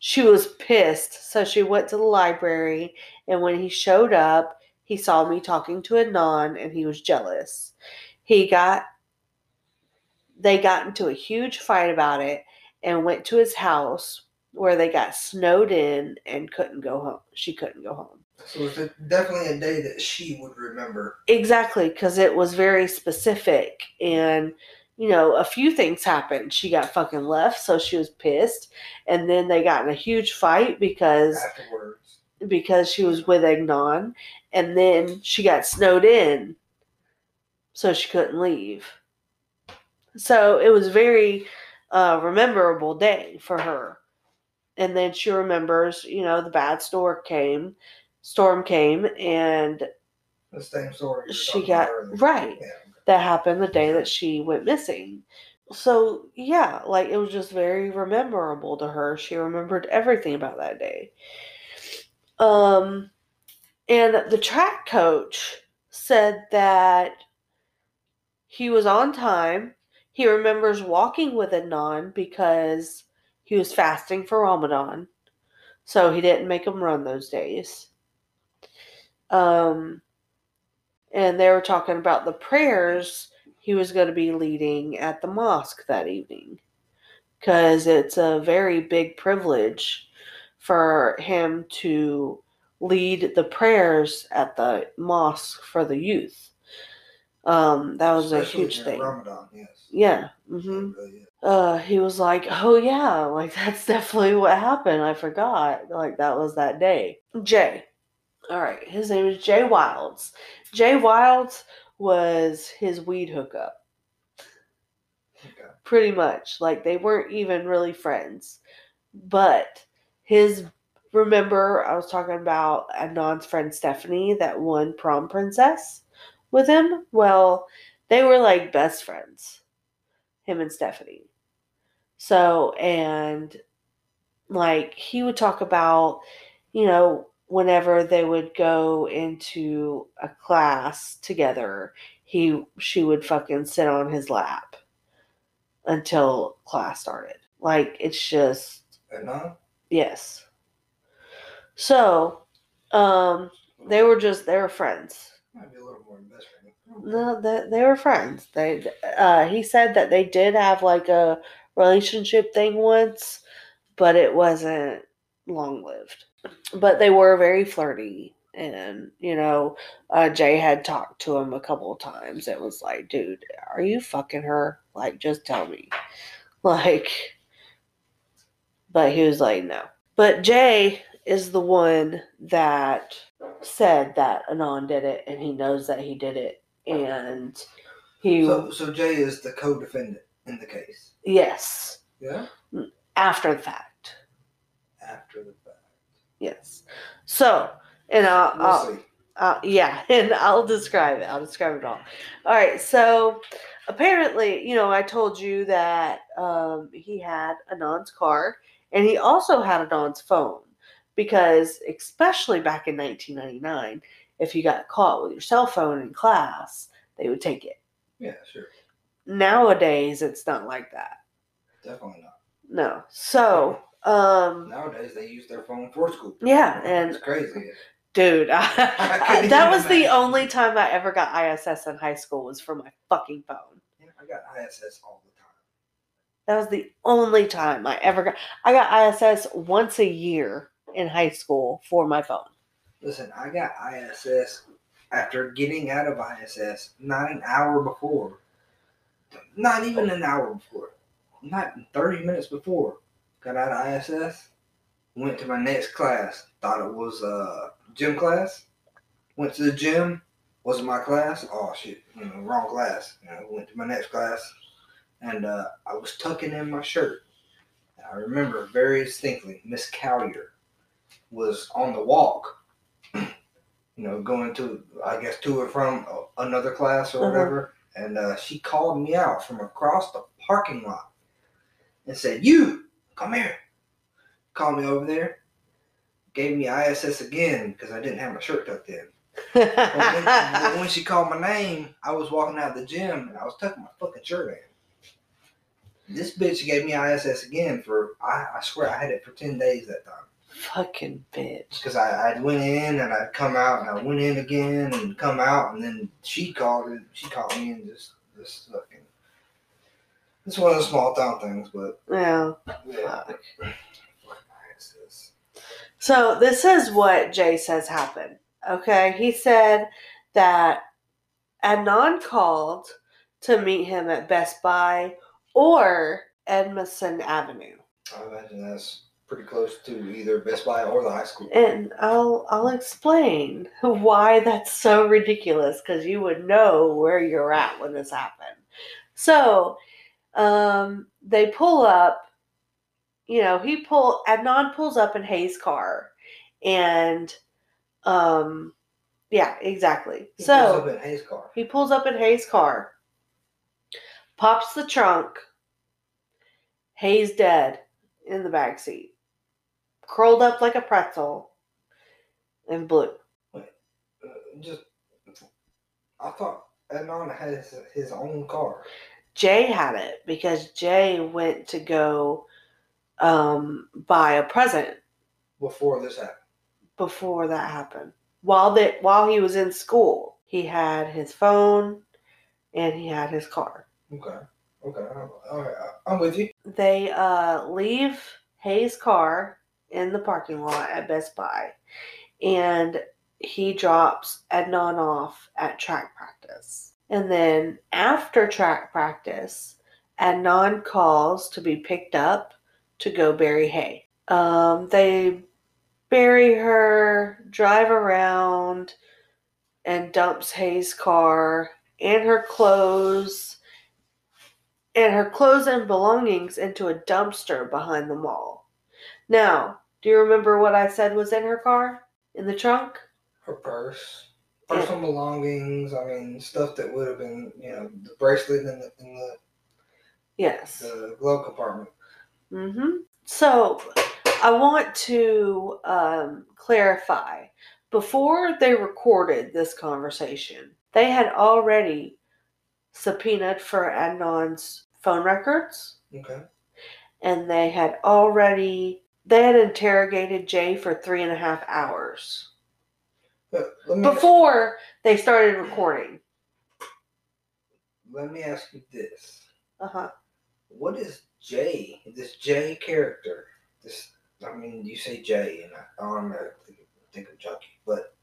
She was pissed, so she went to the library, and when he showed up, he saw me talking to a Adnan and he was jealous. He got they got into a huge fight about it and went to his house where they got snowed in and couldn't go home. She couldn't go home. So it's a- definitely a day that she would remember. Exactly, because it was very specific. And, you know, a few things happened. She got fucking left, so she was pissed. And then they got in a huge fight because afterwards. because she was with Adnan. And then she got snowed in, so she couldn't leave. So it was very uh, rememberable day for her. And then she remembers, you know, the bad storm came, storm came, and The same story. she got earlier. right. Yeah. That happened the day that she went missing. So, yeah, like it was just very memorable to her. She remembered everything about that day. Um, and the track coach said that he was on time. He remembers walking with Adnan because he was fasting for Ramadan. So he didn't make him run those days. Um, and they were talking about the prayers he was going to be leading at the mosque that evening because it's a very big privilege for him to lead the prayers at the mosque for the youth. Um, that was Especially a huge thing. Ramadan, yes. Yeah. hmm really. Uh, he was like, "Oh yeah, like that's definitely what happened. I forgot. Like that was that day." Jay. All right, his name is Jay Wilds. Jay Wilds was his weed hookup. Okay. pretty much. Like they weren't even really friends. But his remember I was talking about Adnan's friend Stephanie that won prom princess with him? Well, they were like best friends. Him and Stephanie. So and like he would talk about, you know, whenever they would go into a class together, he she would fucking sit on his lap until class started. Like it's just And now, yes. So, um, they were just they were friends. might be a little more. No, they, they were friends. They uh, he said that they did have like a relationship thing once, but it wasn't long lived. But they were very flirty, and you know, uh, Jay had talked to him a couple of times. It was like, dude, are you fucking her? Like, just tell me. Like, but he was like, no. But Jay is the one that said that Adnan did it, and he knows that he did it, and he So, so Jay is the co-defendant in the case. yes Yeah. after the fact After the fact. Yes. So and I'll, We'll I'll see. Uh, yeah, and I'll describe it. I'll describe it all. All right. So apparently, you know, I told you that um, he had Adnan's car and he also had Adnan's phone because, especially back in 1999, if you got caught with your cell phone in class, they would take it. Yeah, sure. Nowadays, it's not like that. Definitely not. No. So, um, Nowadays they use their phone for school. yeah, and it's crazy. Dude, couldn't that even was the only time I ever got ISS in high school was for my fucking phone. Yeah, I got ISS all the time. That was the only time I ever got. I got ISS once a year in high school for my phone. Listen, I got ISS after getting out of ISS not an hour before. Not even an hour before. Not 30 minutes before. Got out of ISS. Went to my next class. Thought it was uh, gym class. Went to the gym. Wasn't my class. Oh shit, you know, wrong class. You know, went to my next class. And uh, I was tucking in my shirt. And I remember very distinctly Miss Callier was on the walk you know, going to, I guess, to or from another class or Uh-huh. whatever. And uh, she called me out from across the parking lot and said, You, come here. Called me over there. Gave me ISS again because I didn't have my shirt tucked in. When, when she called my name, I was walking out of the gym and I was tucking my fucking shirt in. This bitch gave me ISS again for, I, I swear I had it for 10 days that time. fucking bitch. because I, I went in and I'd come out and I went in again and come out and then she called it. She called me and just just. It's one of the small town things, but Yeah. yeah. Fuck. It's just- So this is what Jay says happened. Okay, he said that Adnan called to meet him at Best Buy or Edmondson Avenue, I imagine that's pretty close to either Best Buy or the high school. and I'll I'll explain why that's so ridiculous because you would know where you're at when this happened. So, um, they pull up. You know, he pull Adnan pulls up in Hae's car, and um, yeah, exactly. He so pulls up in Hae's car. he pulls up in Hae's car pops the trunk. Hayes dead in the back seat, curled up like a pretzel, and blue. Uh, just, I thought Adnan has his own car. Jay had it because Jay went to go um, buy a present before this happened. before that happened. While that while he was in school, he had his phone and he had his car. Okay. Okay. I'm- All right. I'm with you. They uh, leave Hae's car in the parking lot at Best Buy, and he drops Adnan off at track practice. And then after track practice, Adnan calls to be picked up to go bury Hae. Um, they bury her, drive around, and dumps Hae's car and her clothes and her clothes and belongings into a dumpster behind the mall. Now, do you remember what I said was in her car? In the trunk? Her purse, personal belongings. I mean, stuff that would have been, you know, the bracelet in the in the, Yes. the glove compartment. Mm-hmm. So I want to um, clarify before they recorded this conversation, they had already subpoenaed for Adnan's phone records, Okay. and they had already they had interrogated Jay for three and a half hours But let me before they started recording. let me ask you this: Uh huh. What is Jay? This Jay character? This I mean, you say Jay, and I automatically think of Junkie. But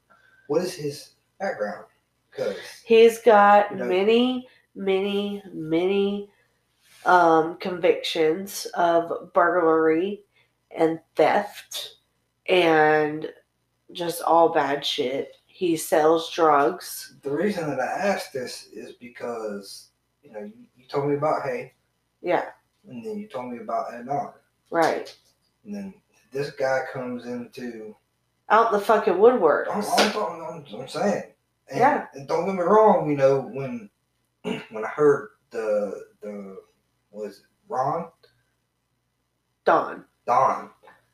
what is his background? Because He's got You know- many, many, many um, convictions of burglary and theft and just all bad shit. He sells drugs. the reason that I asked this is because you know you, you told me about Hae, Yeah, and then you told me about Adnan, right. and then this guy comes into. Out the fucking woodworks. I'm, I'm, I'm, I'm saying. And, Yeah. And don't get me wrong. You know when when I heard the the was it Ron Don. Don.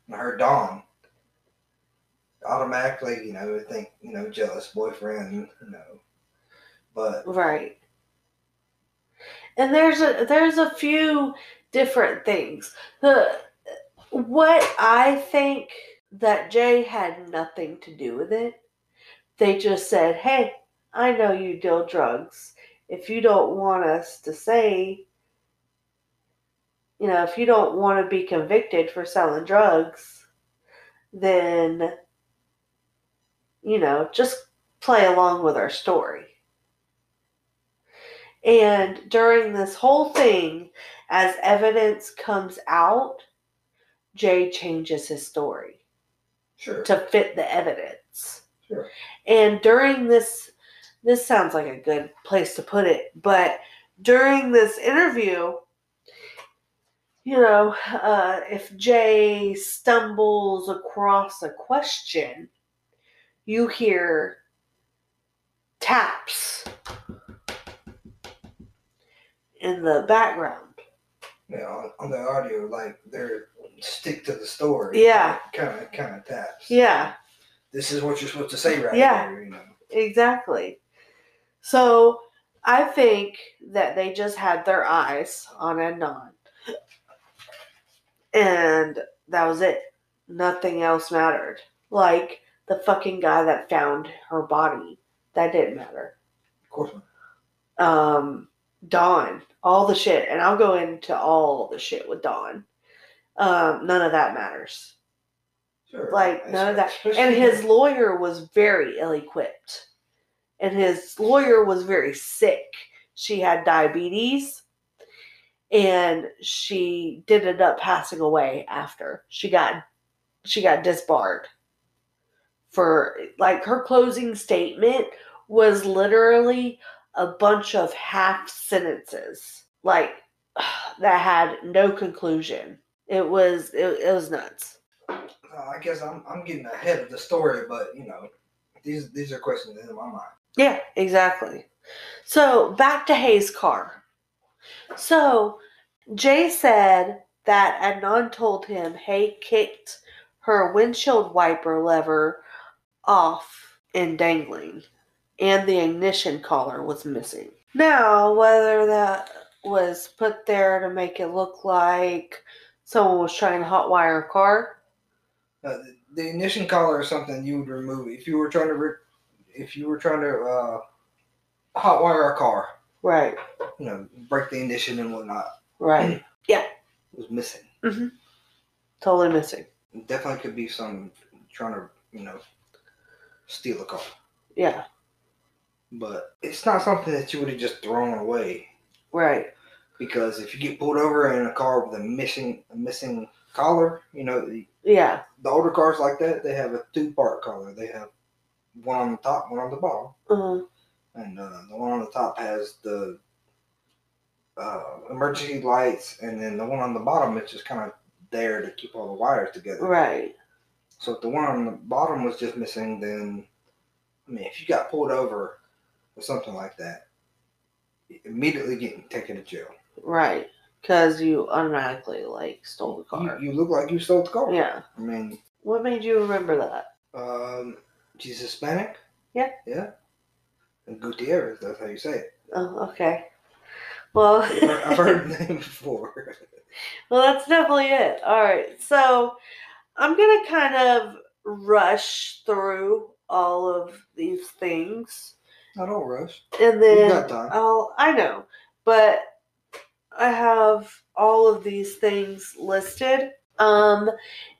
When I heard Don, automatically, you know, think, you know, jealous boyfriend, you know. But Right. And there's a there's a few different things. The what I think that Jay had nothing to do with it. They just said, "Hey, I know you deal drugs. If you don't want us to say, you know, if you don't want to be convicted for selling drugs, then you know, just play along with our story." And during this whole thing, as evidence comes out, Jay changes his story sure. to fit the evidence. Sure. And during this, this sounds like a good place to put it, but during this interview, you know, uh, if Jay stumbles across a question, you hear taps in the background. know, on, on the audio, like they're stick to the story. Yeah. Kind of, kind of taps. Yeah. This is what you're supposed to say right Yeah. here, you know. Exactly. So I think that they just had their eyes on Adnan. And that was it. Nothing else mattered. Like the fucking guy that found her body. That didn't matter. Of course not. Um, Don. All the shit. And I'll go into all the shit with Don. Um, none of that matters. Sure. Like none of that. And his lawyer was very ill equipped. And his lawyer was very sick. She had diabetes and she did end up passing away after. She got she got disbarred for like her closing statement was literally a bunch of half sentences like that had no conclusion. It was it, it was nuts. Uh, I guess I'm, I'm getting ahead of the story, but you know, these these are questions in my mind. Yeah, exactly. So back to Hae's car. So Jay said that Adnan told him Hae kicked her windshield wiper lever off and dangling, and the ignition collar was missing. Now, whether that was put there to make it look like someone was trying to hotwire a car, Uh, the- the ignition collar is something you would remove if you were trying to re- if you were trying to uh, hotwire a car. right, You know, break the ignition and whatnot. right, yeah. It was missing. Mm-hmm. totally missing. Definitely could be some trying to you know steal a car. Yeah, But it's not something that you would have just thrown away. right, because if you get pulled over in a car with a missing a missing collar, you know the, yeah, the older cars like that they have a two part collar. They have one on the top, one on the bottom, uh, and uh, the one on the top has the uh, emergency lights, and then the one on the bottom is just kind of there to keep all the wires together. right, So if the one on the bottom was just missing, then I mean, if you got pulled over or something like that, immediately getting taken to jail. right. Because you automatically like stole the car. you look like you stole the car. Yeah. I mean, What made you remember that? um, she's Hispanic. Yeah. Yeah. And Gutierrez, that's how you say it. Oh, okay. Well, I've heard, I've heard the name before. well, that's definitely it. All right. So I'm going to kind of rush through all of these things. I don't rush. And then. I'll, I know, but I have all of these things listed. Um,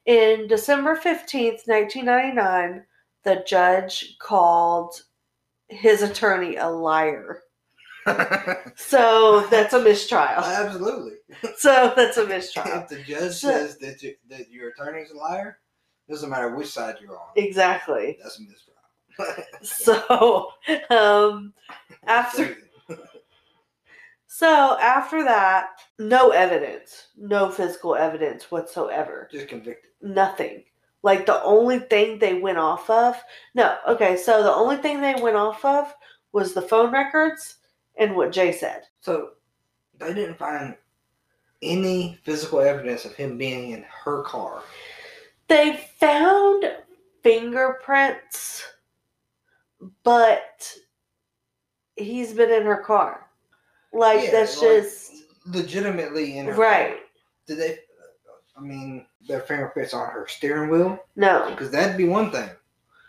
in December 15th, 1999, the judge called his attorney a liar. So that's a mistrial. Absolutely. So that's a mistrial. if the judge So- says that you, that your attorney's a liar, doesn't matter which side you're on. Exactly. That's a mistrial. So, um, After- so after that, no evidence, no physical evidence whatsoever. just convicted. Nothing. Like the only thing they went off of, no, okay, so the only thing they went off of was the phone records and what Jay said. So they didn't find any physical evidence of him being in her car. They found fingerprints, but he's been in her car. Like Yeah, that's like, just legitimately in her right. car. Did they? I mean, their fingerprints on her steering wheel, No, because that'd be one thing.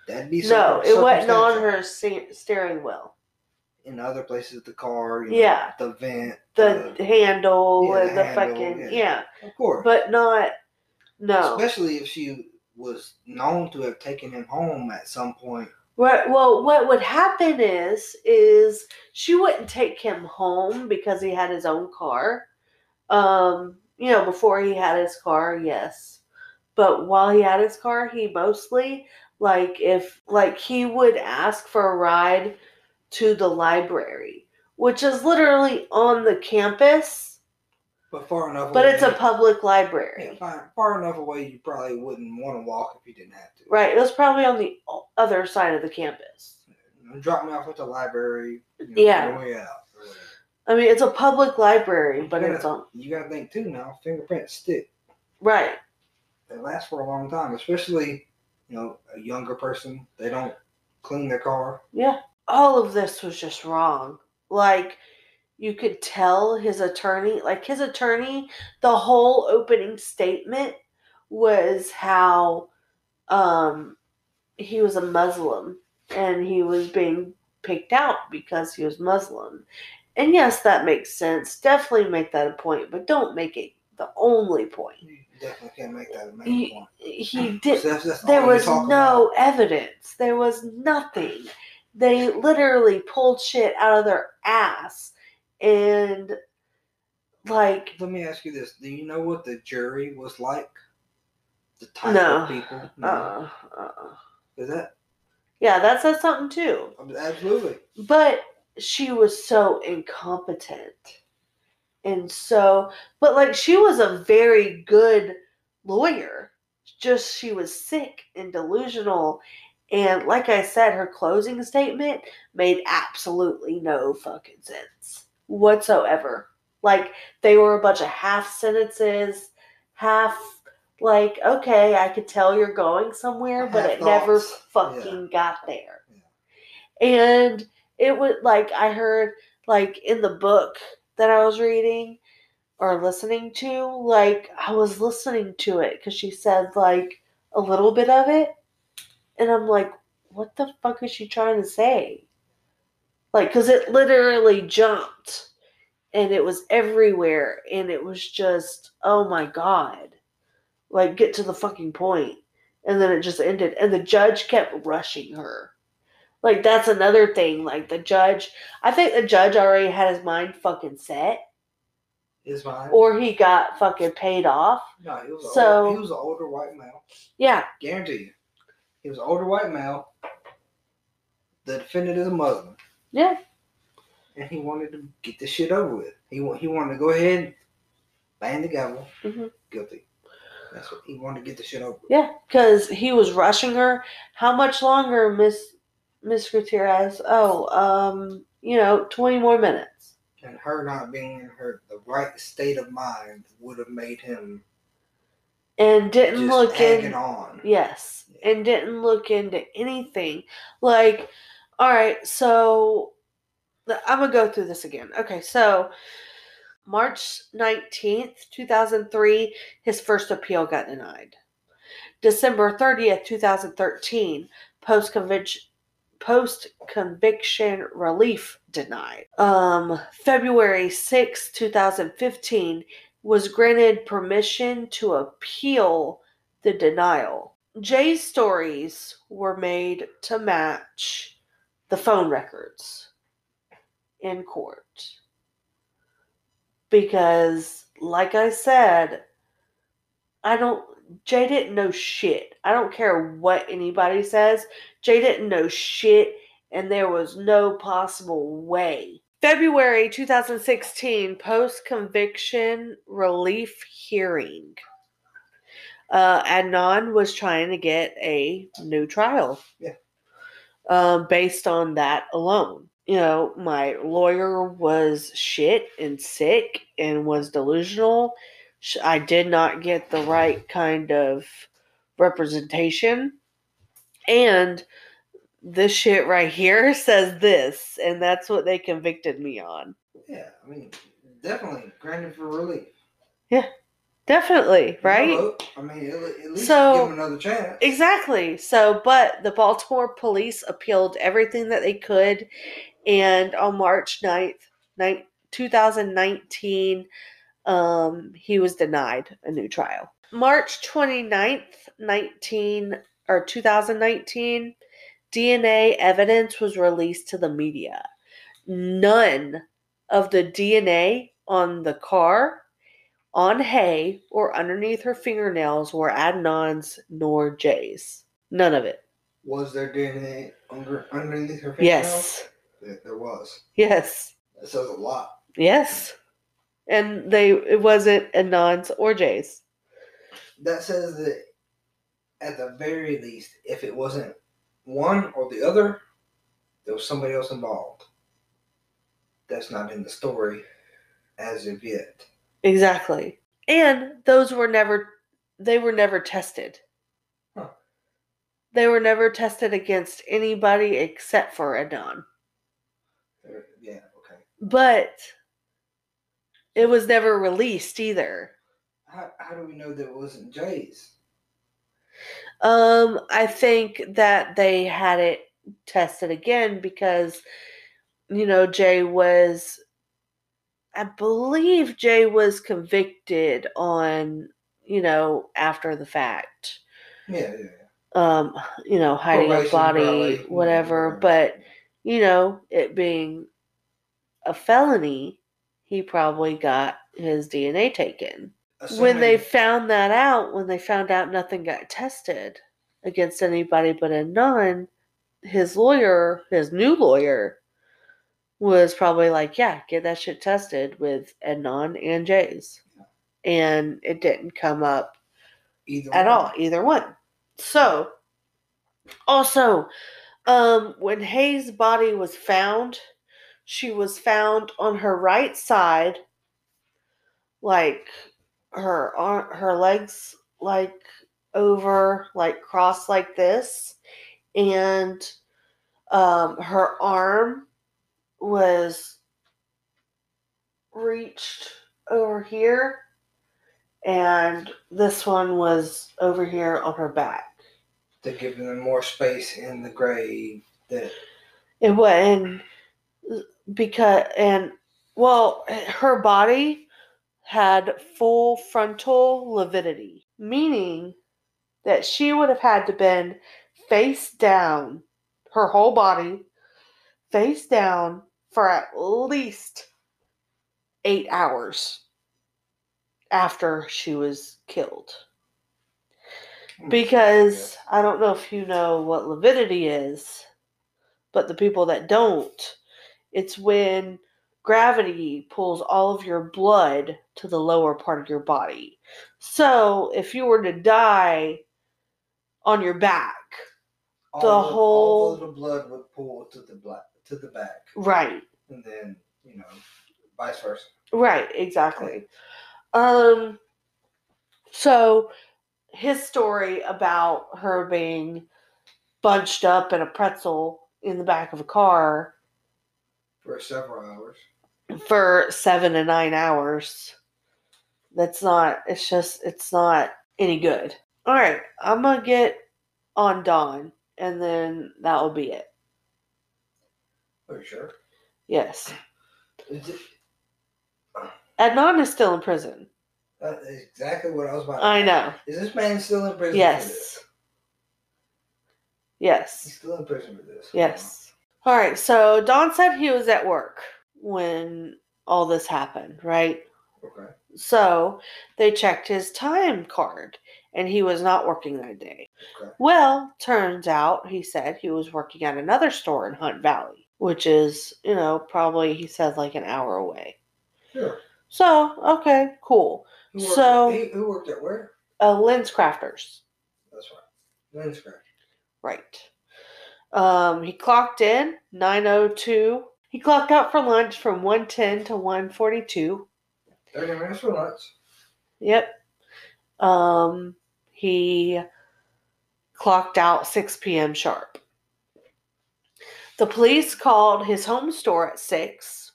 That'd be no, it wasn't on her steering wheel. In other places of the car, you know, Yeah. the vent, The uh, handle yeah, and the the handle, fucking yeah. yeah. of course. but not no. Especially if she was known to have taken him home at some point. Right. Well, what would happen is, is she wouldn't take him home because he had his own car. Um, you know, before he had his car, yes, but while he had his car, he mostly like if like he would ask for a ride to the library, which is literally on the campus, But far enough away. but away, it's a public yeah, library. far, far enough away you probably wouldn't want to walk if you didn't have to. Right. It was probably on the other side of the campus. Drop me off at the library. You know, Yeah. way out. or. I mean, it's a public library, but Yeah. it's on You got to think too now. Fingerprints stick. right. They last for a long time, especially you know a younger person. They don't clean their car. Yeah. All of this was just wrong. Like, you could tell his attorney, like, his attorney, the whole opening statement was how um, he was a Muslim and he was being picked out because he was Muslim. And yes, that makes sense. Definitely make that a point, but don't make it the only point. You definitely can't make that a main He, point. he did. So that's, that's there was no evidence. There was nothing. They literally pulled shit out of their ass. And like. Let me ask you this: Do you know what the jury was like? The type No. of people. No. uh, uh Is that yeah, that says something too. absolutely? But she was so incompetent. And so but like she was a very good lawyer. Just she was sick and delusional. And like I said, her closing statement made absolutely no fucking sense whatsoever. Like they were a bunch of half sentences, half like, okay, I could tell you're going somewhere, but it never thoughts. fucking got there. And it was like I heard like in the book that I was reading or listening to, like I was listening to it because she said like a little bit of it, and I'm like, what the fuck is she trying to say? Like, because it literally jumped and it was everywhere, and it was just, oh my god, like get to the fucking point, and then it just ended, and the judge kept rushing her. Like that's another thing. Like the judge, I think the judge already had his mind fucking set, Is mine. or he got fucking paid off. no, he was. so- old, he was an older white male. Yeah, Guarantee you, he was an older white male. The defendant is a Muslim, yeah, and he wanted to get this shit over with. He he wanted to go ahead, and bang the gavel, Mhm. guilty. That's what he wanted to get the shit over. with. yeah. Because he was rushing her. How much longer, Miss Miss Gutierrez? Oh, um, you know, twenty more minutes. And her not being in her the right state of mind would have made him And didn't look in. on. Yes, and didn't look into anything. Like, all right, so I'm gonna go through this again. Okay, so March 19th, 2003, his first appeal got denied. December 30th, 2013, post conviction post conviction relief denied. Um February 6, 2015 was granted permission to appeal the denial. Jay's stories were made to match the phone records in court. Because, like I said, I don't, Jay didn't know shit. I don't care what anybody says. Jay didn't know shit, and there was no possible way. February 2016 post conviction relief hearing uh, Adnan was trying to get a new trial. Yeah. Um, based on that alone. You know, my lawyer was shit and sick and was delusional. I did not get the right kind of representation. And this shit right here says this, and that's what they convicted me on. Yeah, I mean, definitely granted for relief. Definitely, right? I mean, at, least So- give him another chance. Exactly. So, but the Baltimore police appealed everything that they could. And on March 9th, nine- 2019, um, he was denied a new trial. March 29th, 19 or 2019, DNA evidence was released to the media. None of the DNA on the car, on Hae, or underneath her fingernails were Adnan's nor Jay's. None of it. Was there DNA under underneath her fingernails? Yes. There, was. Yes. That says a lot. Yes. And they it wasn't Adnan's or Jay's. That says that at the very least, if it wasn't one or the other, there was somebody else involved. That's not in the story as of yet. Exactly. And those were never they were never tested. Huh. They were never tested against anybody except for Adnan. There- Yeah, okay. But it was never released either. How, how do we know that it wasn't Jay's? Um, I think that they had it tested again because, you know, Jay was, I believe Jay was convicted on, you know, after the fact. Yeah, yeah, yeah. Um, you know, hiding Probation, body, probably, whatever. But, you know, it being a felony, he probably got his DNA taken when they found that out, when they found out nothing got tested against anybody but Adnan, his lawyer, his new lawyer, was probably like, "Yeah, get that shit tested with Adnan and Jay's," and it didn't come up either at one. all, either one. So, also, um, when Hae's body was found, she was found on her right side like her arm, her legs like over, like crossed like this, and um, her arm was reached over here, and this one was over here on her back. To give them more space in the grave. That It was because and well, her body had full frontal lividity, meaning that she would have had to been face down, her whole body face down for at least eight hours after she was killed. Hmm. Because I don't know if you know what lividity is, but the people that don't, it's when gravity pulls all of your blood to the lower part of your body. So if you were to die on your back, all the all whole- the blood would pull to the black to the back, right, and then you know, vice versa. right, exactly. Um, so his story about her being bunched up in a pretzel in the back of a car For several hours. for seven to nine hours. That's not, it's just, it's not any good. All right, I'm going to get on Dawn, and then that will be it. Are you sure? Yes. Is it, Adnan is still in prison. that is exactly what I was about. I know. Is this man still in prison? For Yes. He's Yes. still in prison for this. Yes. All right, so Don said he was at work when all this happened, right? Okay. So they checked his time card and he was not working that day. Okay. Well, turns out he said he was working at another store in Hunt Valley, which is, you know, probably he says like an hour away. Sure. So, okay, cool. Who So- at, who worked at where? Uh, LensCrafters. That's right. Lens craft. Right. Um, he clocked in 902. He clocked out for lunch from 110 to 142. Thirty minutes for lunch. Yep. Um, he clocked out 6 p.m. sharp. The police called his home store at 6.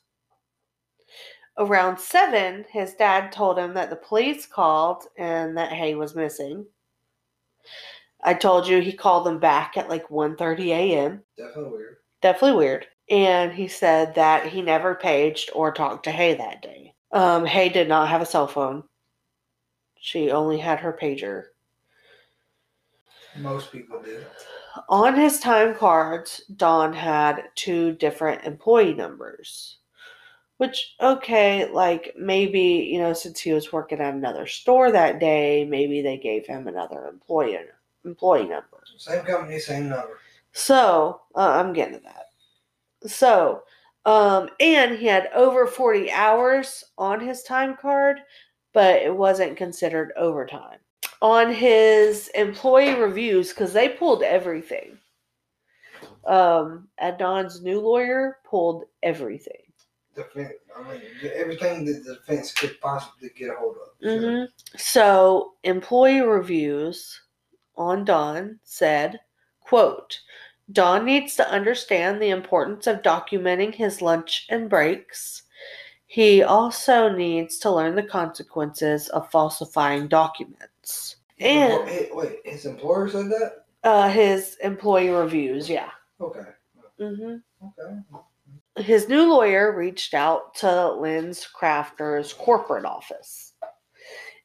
Around 7, his dad told him that the police called and that Hae was missing. I told you he called them back at like 1:30 a.m. Definitely weird. Definitely weird. And he said that he never paged or talked to Hae that day. Um, Hae did not have a cell phone. She only had her pager. Most people did. On his time cards, Don had two different employee numbers. Which, okay, like maybe, you know, since he was working at another store that day, maybe they gave him another employee employee number. Same company, same number. So, uh, I'm getting to that. So, um, and he had over 40 hours on his time card, but it wasn't considered overtime. On his employee reviews, because they pulled everything. Um, Adnan's new lawyer pulled everything. Defense. I mean, everything that the defense could possibly get a hold of. Sure. hmm So, employee reviews on Don said, quote, Don needs to understand the importance of documenting his lunch and breaks. He also needs to learn the consequences of falsifying documents. His And hey, wait, his employer said that? uh, his employee reviews, yeah. Okay. hmm Okay. his new lawyer reached out to Lynn's Crafter's corporate office.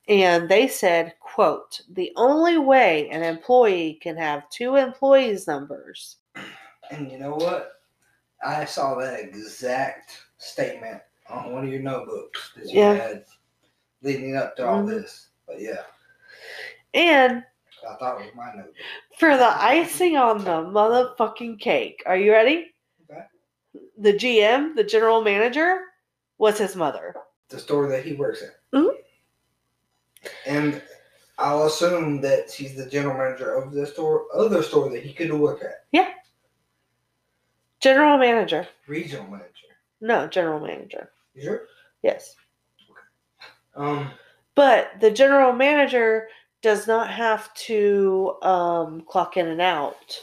And they said, quote, the only way an employee can have two employees' numbers. And you know what? I saw that exact statement on one of your notebooks that you Yeah. had leading up to all Mhm. this. But yeah, And I thought it was my notebook. for the icing on the motherfucking cake, are you ready? Okay. The GM, the general manager, was his mother. The store that he works at. Mhm. And I'll assume that she's the general manager of the store, other store that he could work at. Yeah. General manager. Regional manager. No, general manager. You sure? Yes. Okay. Um, But the general manager does not have to um, clock in and out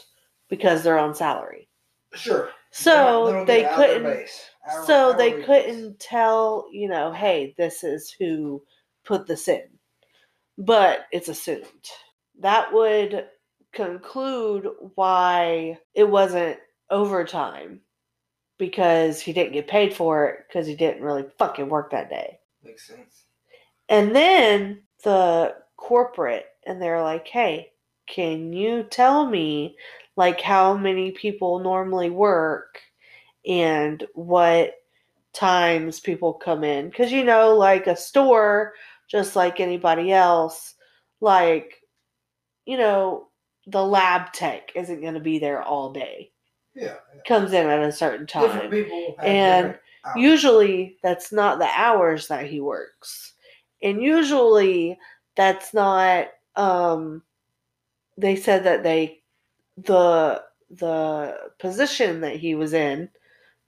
because they're on salary. sure. So they get out of their couldn't. Hour- So they hourly base. couldn't tell, you know, hey, this is who put this in. But it's assumed. That would conclude why it wasn't overtime because he didn't get paid for it because he didn't really fucking work that day. Makes sense. And then the corporate, and they're like, hey, can you tell me like how many people normally work and what times people come in? Because you know, like a store, just like anybody else, like, you know, the lab tech isn't going to be there all day. Yeah. yeah. Comes in at a certain time. And. Usually that's not the hours that he works. And usually that's not um they said that they the the position that he was in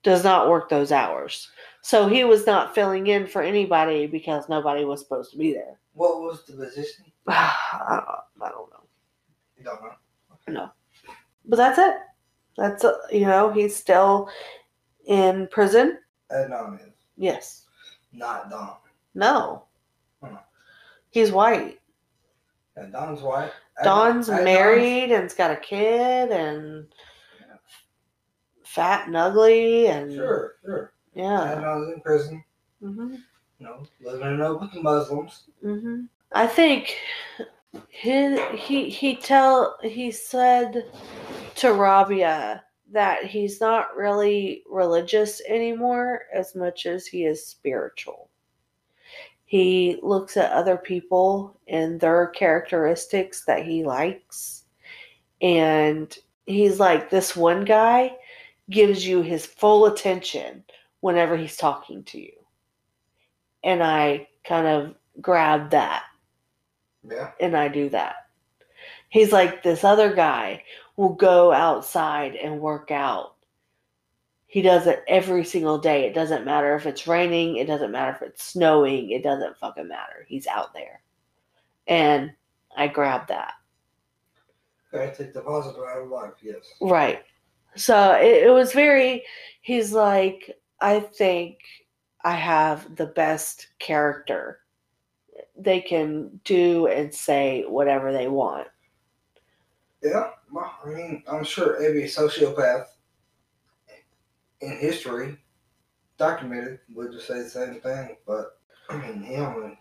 does not work those hours. So he was not filling in for anybody because nobody was supposed to be there. What was the position? I don't, I don't know. You don't know. But that's it. That's uh, you know, he's still in prison. Is Yes. not Don. No. He's white. And Don's white. Don's Adnan's- married and's got a kid and Yeah. fat and ugly and Sure, sure. yeah. Adnan's in prison. hmm You know, living it up with the Muslims. hmm I think his he he tell he said to Rabia that he's not really religious anymore as much as he is spiritual. He looks at other people and their characteristics that he likes. And he's like, this one guy gives you his full attention whenever he's talking to you. And I kind of grab that Yeah. and I do that. He's like, this other guy will go outside and work out. He does it every single day. It doesn't matter if it's raining, it doesn't matter if it's snowing, it doesn't fucking matter. He's out there. And I grabbed that. Gotta take the positive out of life, yes. Right. So it, it was very, he's like, I think I have the best character. They can do and say whatever they want. Yeah, well, I mean, I'm sure every sociopath in history documented would just say the same thing, but I mean, he only,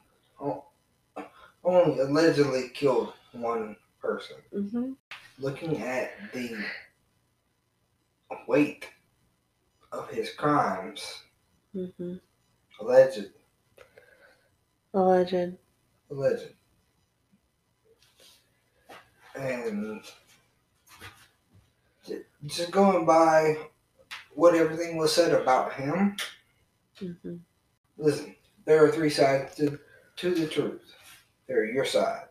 only allegedly killed one person. hmm Looking at the weight of his crimes, hmm alleged, Alleged. alleged, and just going by what everything was said about him. hmm Listen, there are three sides to, to the truth. There's your side.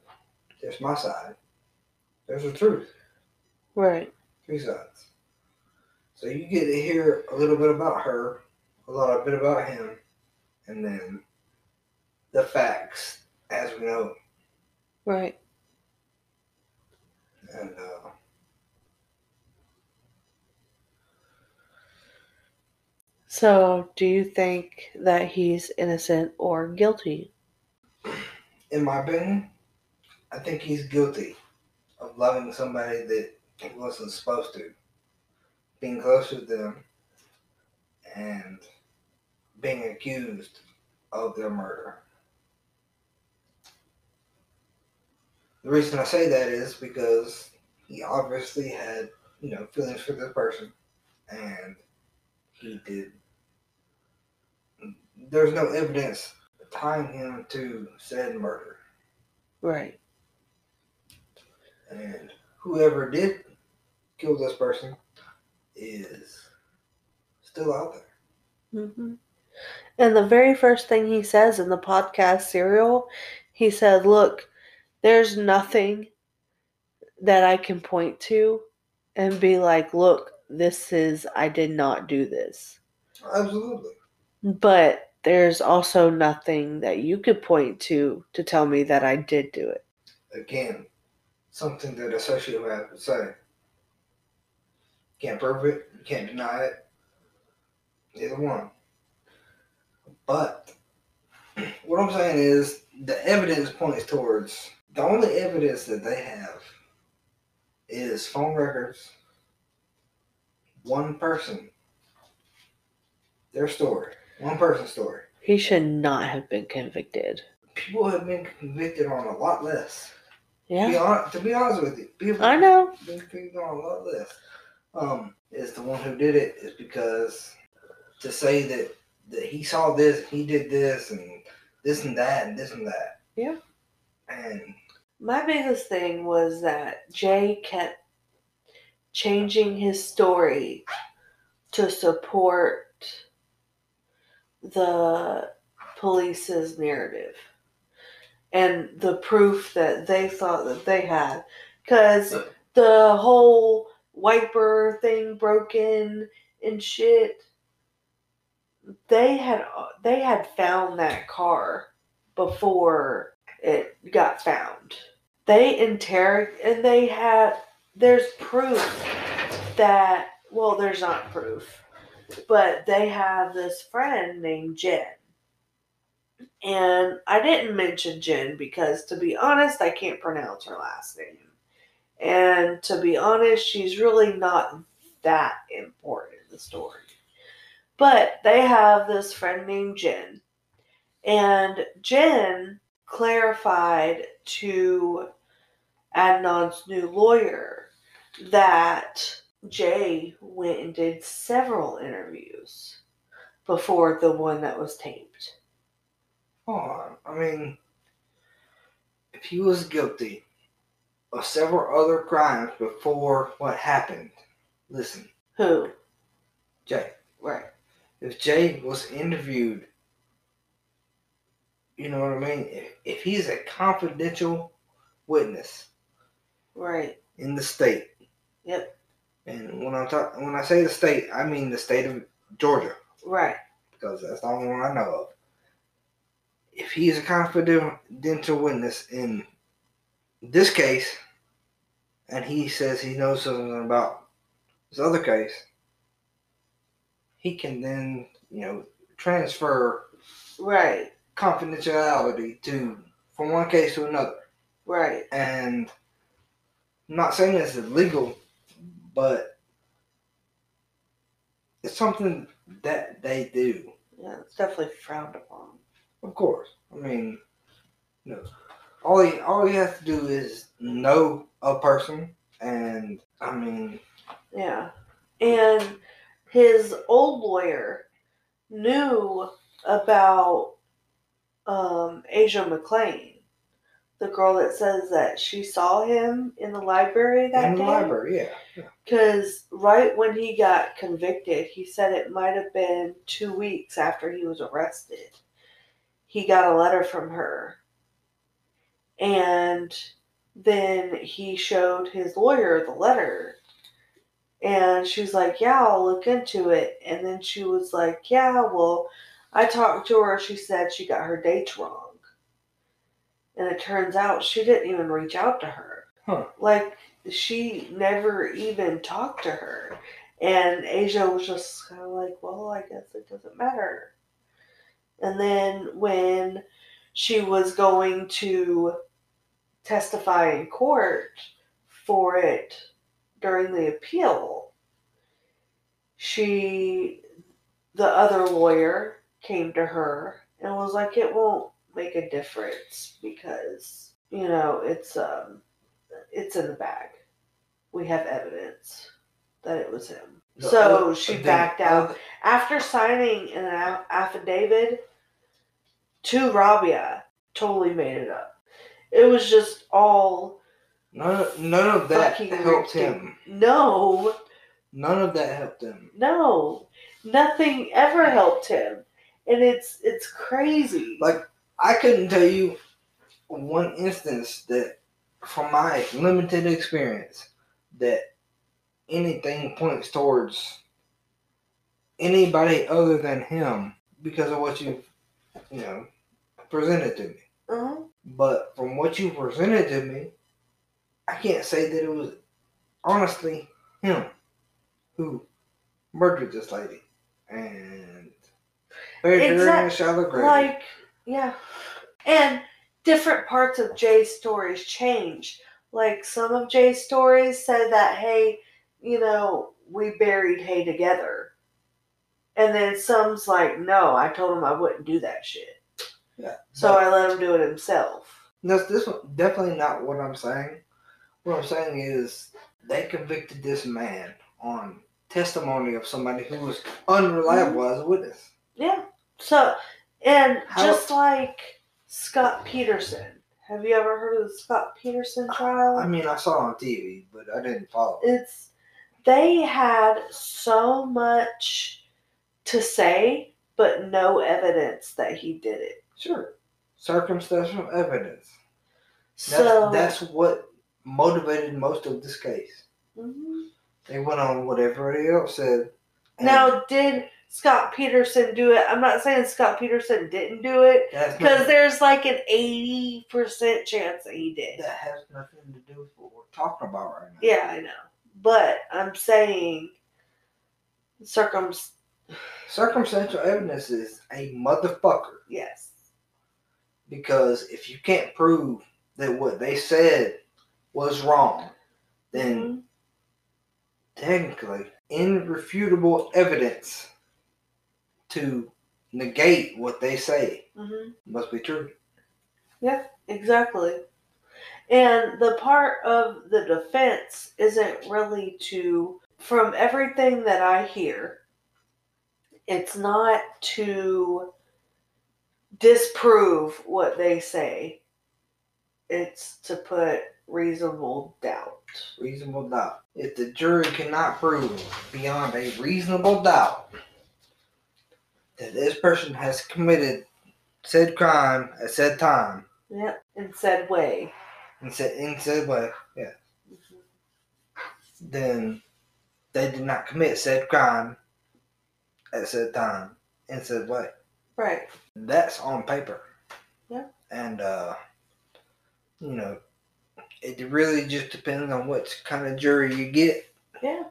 There's my side. There's the truth. Right. Three sides. So you get to hear a little bit about her, a lot of bit about him, and then the facts as we know. Right. And uh, So, do you think that he's innocent or guilty? in my opinion, I think he's guilty of loving somebody that he wasn't supposed to, being close to them, and being accused of their murder. The reason I say that is because he obviously had, you know, feelings for this person, and he did. There's no evidence tying him to said murder. Right. And whoever did kill this person is still out there. hmm And the very first thing he says in the podcast serial, he said, Look, there's nothing that I can point to and be like, Look, this is, I did not do this. Absolutely. But there's also nothing that you could point to to tell me that I did do it. Again, something that a sociopath would say. Can't prove it, can't deny it. Either one. But what I'm saying is the evidence points towards the only evidence that they have is phone records, one person, their story, one person's story. He should not have been convicted. People have been convicted on a lot less. To, be Yeah, to be honest with you, people I know. have been convicted on a lot less. Um, is the one who did it is because to say that that he saw this, he did this, and this and that, and this and that. Yeah. And My biggest thing was that Jay kept changing his story to support the police's narrative and the proof that they thought that they had. Because the whole wiper thing broken and shit, they had they had found that car before it got found. They interrog and they had there's proof that well there's not proof, but they have this friend named Jen. And I didn't mention Jen because to be honest, I can't pronounce her last name. And to be honest, she's really not that important in the story. But they have this friend named Jen. And Jen clarified to Adnan's new lawyer that Jay went and did several interviews before the one that was taped. oh, I mean, if he was guilty of several other crimes before what happened, listen, Who? Jay. Right. if Jay was interviewed, you know what I mean? If, if he's a confidential witness Right. in the state, Yep. And when I'm talk, when I say the state, I mean the state of Georgia Right. because that's the only one I know of. If he's a confidential witness in this case, and he says he knows something about this other case, he can then, you know, transfer Right. confidentiality to from one case to another. Right. And I'm not saying it's illegal, but it's something that they do. Yeah, it's definitely frowned upon. Of course. I mean, you know, all you all you have to do is know a person, and I mean, Yeah. And his old lawyer knew about um, Asia McClain, the girl that says that she saw him in the library that in the day. library, yeah, yeah. Because right when he got convicted, he said it might have been two weeks after he was arrested. He got a letter from her. And then he showed his lawyer the letter. And she's like, Yeah, I'll look into it. And then she was like, Yeah, well, I talked to her. She said she got her dates wrong. And it turns out she didn't even reach out to her. Huh. Like, she never even talked to her. And Asia was just kind of like, well, I guess it doesn't matter. And then when she was going to testify in court for it during the appeal, she, the other lawyer, came to her and was like, it won't make a difference because, you know, it's, um, it's in the bag. We have evidence that it was him. So other- she backed out. other- After signing an affidavit to Rabia, totally made it up. It was just all None of, none of that helped him. No, None of that helped him. no, nothing ever helped him, and it's it's crazy. Like I couldn't tell you one instance that, from my limited experience, that anything points towards anybody other than him because of what you've you know, presented to me. Uh-huh. But from what you presented to me, I can't say that it was honestly him who murdered this lady and buried her in a shallow grave. Like, yeah. And different parts of Jay's stories change. Like some of Jay's stories said that, hey, you know, we buried Hae together. And then some's like, no, I told him I wouldn't do that shit. yeah. So I let him do it himself. that's this one definitely not what I'm saying. What I'm saying is they convicted this man on testimony of somebody who was unreliable mm-hmm. as a witness. Yeah. So, and How- just like Scott Peterson. Have you ever heard of the Scott Peterson trial? I mean, I saw it on TV, but I didn't follow. it. it's they had so much to say but no evidence that he did it Sure, circumstantial evidence. That's, so that's what motivated most of this case. Mhm. They went on what everybody else said. now did scott peterson do it. I'm not saying scott peterson didn't do it because there's like an 80% chance that he did. That has nothing to do with what we're talking about right now. yeah i know. But i'm saying circum Circumstantial evidence is a motherfucker. Yes. Because if you can't prove that what they said was wrong, then Mhm. technically irrefutable evidence to negate what they say Mhm. must be true. Yeah, exactly. And the part of the defense isn't really to, from everything that I hear, it's not to disprove what they say, it's to put reasonable doubt. Reasonable doubt. If the jury cannot prove beyond a reasonable doubt that this person has committed said crime at said time Yep. In said way. and said in said way, yeah, then they did not commit said crime at said time in said way. Right. That's on paper. Yeah. And uh you know, it really just depends on what kind of jury you get Yeah.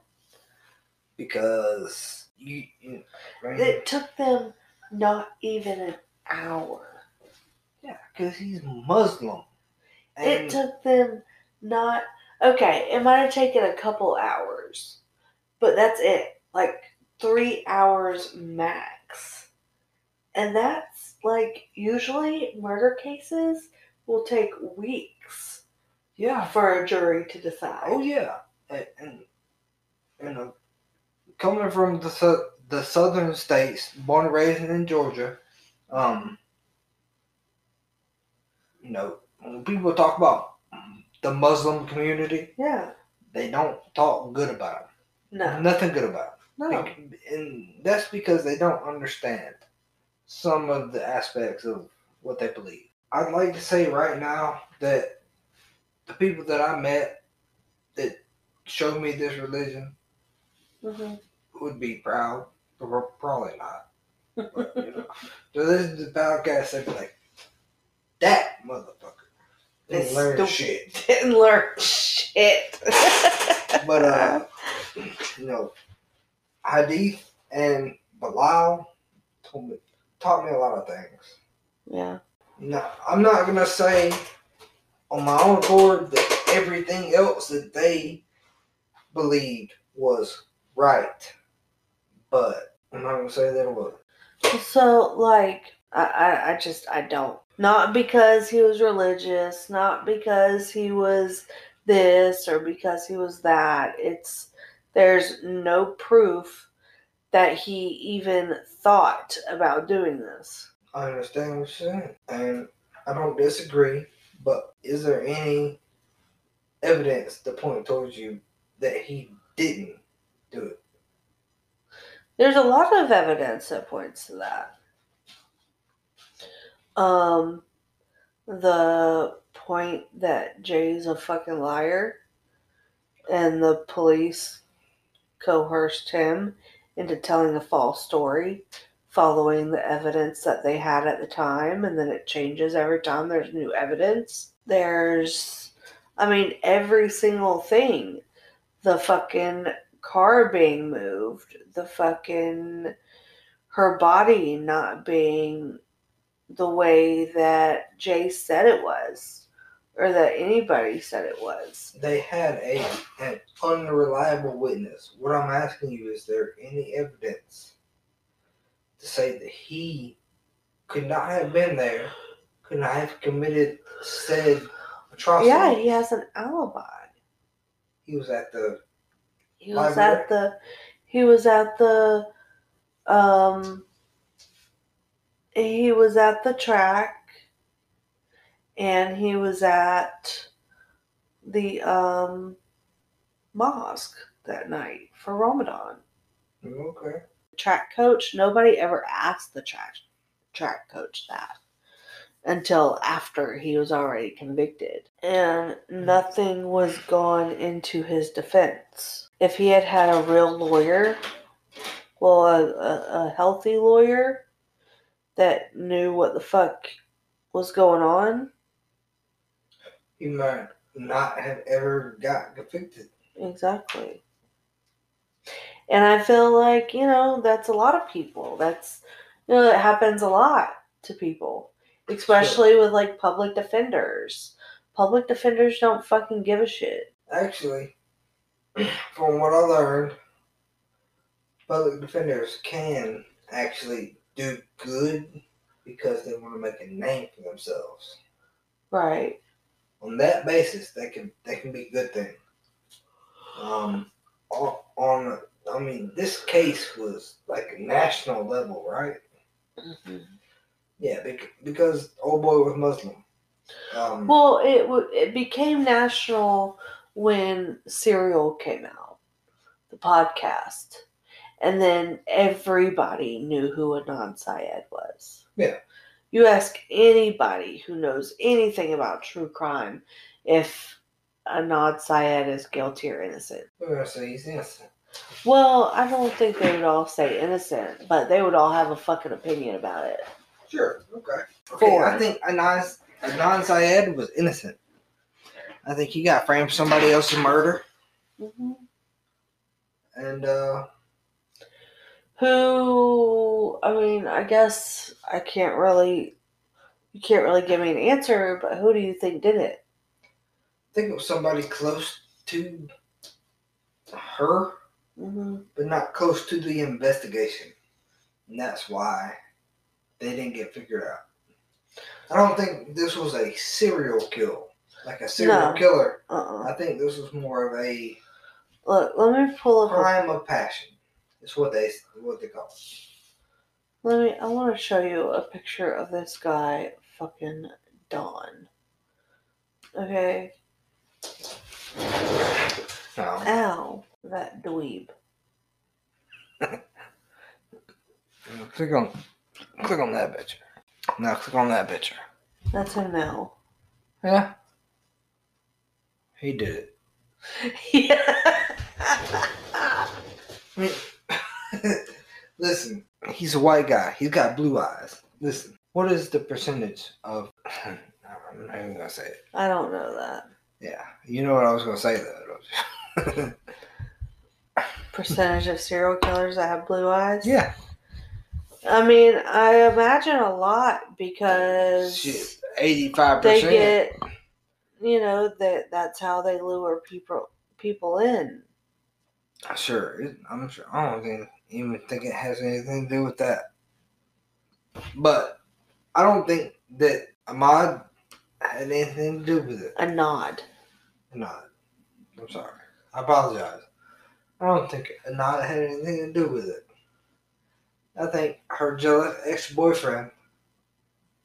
because you, you right? It took them not even an hour. yeah, because he's Muslim. It took them not okay. It might have taken a couple hours, but that's it. Like three hours max, and that's like usually murder cases will take weeks yeah, for a jury to decide. oh yeah, and, and know, coming from the the southern states, born and raised in Georgia, um, you know, when people talk about the Muslim community, yeah, they don't talk good about them. no. Nothing good about them. no, and that's because they don't understand some of the aspects of what they believe. I'd like to say right now that the people that I met that showed me this religion hmm would be proud, but probably not. But, you know, to listen to the podcast, I'd be like, "That motherfucker didn't learn shit." Didn't learn shit. But uh, you know, Hadith and Bilal told me taught me a lot of things. yeah, No, I'm not gonna say on my own accord that everything else that they believed was right, but I'm not gonna say that it was. So, like, I, I, I just, I don't. Not because he was religious, not because he was this or because he was that. It's, there's no proof that he even thought about doing this. I understand what you're saying, and I don't disagree. But is there any evidence to point towards you that he didn't do it? There's a lot of evidence that points to that. Um, the point that Jay's a fucking liar and the police coerced him into telling a false story following the evidence that they had at the time, and then it changes every time there's new evidence. There's, I mean, every single thing. The fucking car being moved, the fucking her body not being the way that Jay said it was, or that anybody said it was. They had a an unreliable witness. What I'm asking you is there any evidence to say that he could not have been there, could not have committed said atrocity? Yeah, he has an alibi. He was at the He was Library? at the he was at the um he was at the track and he was at the um mosque that night for Ramadan. okay. Track coach, nobody ever asked the track track coach that until after he was already convicted. And nothing was gone into his defense. If he had had a real lawyer, well, a, a, a healthy lawyer that knew what the fuck was going on, He might not have ever got convicted. Exactly. And I feel like, you know, that's a lot of people. That's, you know, it happens a lot to people, especially with like public defenders. Public defenders don't fucking give a shit. Actually, from what I learned, public defenders can actually do good because they want to make a name for themselves. Right. On that basis, they can they can be a good thing. Um, on, on I mean, this case was like a national level, right? Mm-hmm. Yeah, bec- because old boy was Muslim. Um, Well, it w- it became national when Serial came out, the podcast, and then everybody knew who Adnan Syed was. Yeah. You ask anybody who knows anything about true crime if Adnan Syed is guilty or innocent. we're gonna say he's innocent. Well, I don't think they would all say innocent, but they would all have a fucking opinion about it. Sure. Okay. Okay. Four. I think Anan Adnan Syed was innocent. I think he got framed for somebody else's murder, Mm-hmm. and uh, Who, I mean, I guess I can't really, you can't really give me an answer, but who do you think did it? I think it was somebody close to her, hmm but not close to the investigation, and that's why they didn't get figured out. I don't think this was a serial kill, like a serial No. killer. Uh-uh. I think this was more of a Look, let me pull up. A, crime of passion. It's what they what they call it. let me. I want to show you a picture of this guy, fucking Don. Okay. No. Ow, that dweeb. Click on click on that picture. Now click on that picture. That's him now. Yeah. He did it. yeah. Listen, he's a white guy. He's got blue eyes. Listen, what is the percentage of? I'm not even gonna say it. I don't know that. Yeah, you know what I was gonna say though. Percentage of serial killers that have blue eyes? yeah, I mean, I imagine a lot because shit, eighty-five they percent. get, you know, that that's how they lure people people in. Sure, it, I'm sure. I don't think, even think it has anything to do with that. But I don't think that Ahmad had anything to do with it. A nod. Not. I'm sorry. I apologize. I don't think a nod had anything to do with it. I think her jealous ex boyfriend,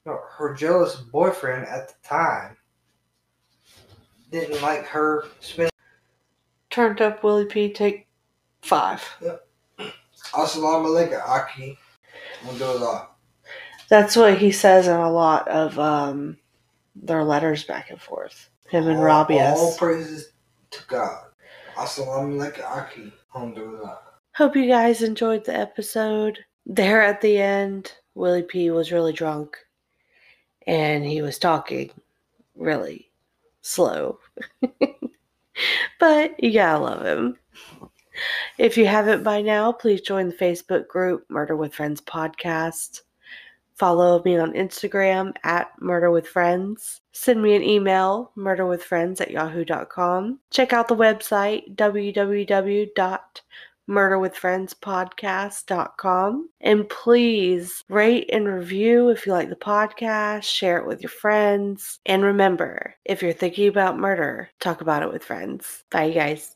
no, her jealous boyfriend at the time, didn't like her spending. Turned up Willie P. Take five. Assalamu alaikum, Aki. Alhamdulillah. That's what he says in a lot of um, their letters back and forth. Him and All- Robbie All praises to God. Assalamu alaikum, Aki. Alhamdulillah. Hope you guys enjoyed the episode. there at the end, Willie P was really drunk and he was talking really slow. but you gotta love him. If you haven't by now, please join the Facebook group Murder with Friends Podcast. Follow me on Instagram at Murder with Friends. Send me an email, murderwithfriends at yahoo.com. Check out the website, www.murderwithfriendspodcast.com. And please rate and review if you like the podcast, share it with your friends. And remember, if you're thinking about murder, talk about it with friends. Bye, you guys.